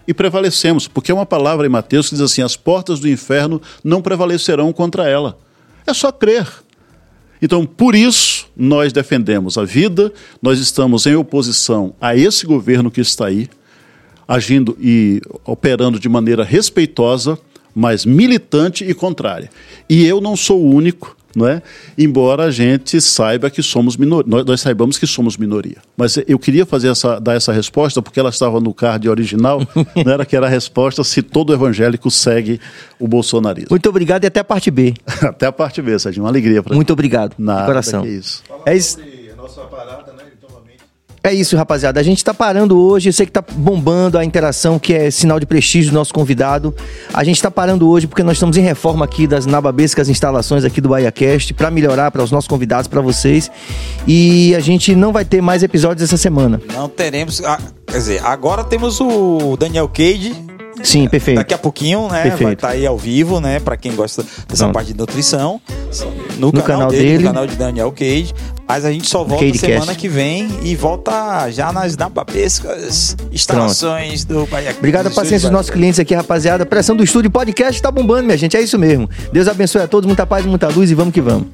e prevalecemos, porque é uma palavra em Mateus que diz assim: as portas do inferno não prevalecerão contra ela. É só crer. Então, por isso, nós defendemos a vida, nós estamos em oposição a esse governo que está aí, agindo e operando de maneira respeitosa, mas militante e contrária. E eu não sou o único não é? Embora a gente saiba que somos minoria, nós, nós, saibamos que somos minoria. Mas eu queria fazer essa, dar essa resposta porque ela estava no card original, não era que era a resposta se todo evangélico segue o bolsonarismo. Muito obrigado e até a parte B. até a parte B, Sérgio, uma alegria para Muito obrigado. Na coração. É isso. É isso. Nossa parada, né? É isso, rapaziada. A gente tá parando hoje. Eu sei que tá bombando a interação, que é sinal de prestígio do nosso convidado. A gente tá parando hoje porque nós estamos em reforma aqui das nababescas instalações aqui do BahiaCast para melhorar para os nossos convidados, para vocês. E a gente não vai ter mais episódios essa semana. Não teremos. Ah, quer dizer, agora temos o Daniel Cage Sim, perfeito. Daqui a pouquinho, né? Perfeito. Vai estar tá aí ao vivo, né? Para quem gosta dessa Pronto. parte de nutrição. No, no canal, canal, dele, dele, no canal de Daniel Cage. Mas a gente só volta Cade semana Cast. que vem e volta já nas napapescas instalações Pronto. do Bahia. Obrigado a paciência dos nossos clientes aqui, rapaziada. Pressão do estúdio podcast tá bombando, minha gente. É isso mesmo. Deus abençoe a todos, muita paz, muita luz e vamos que vamos.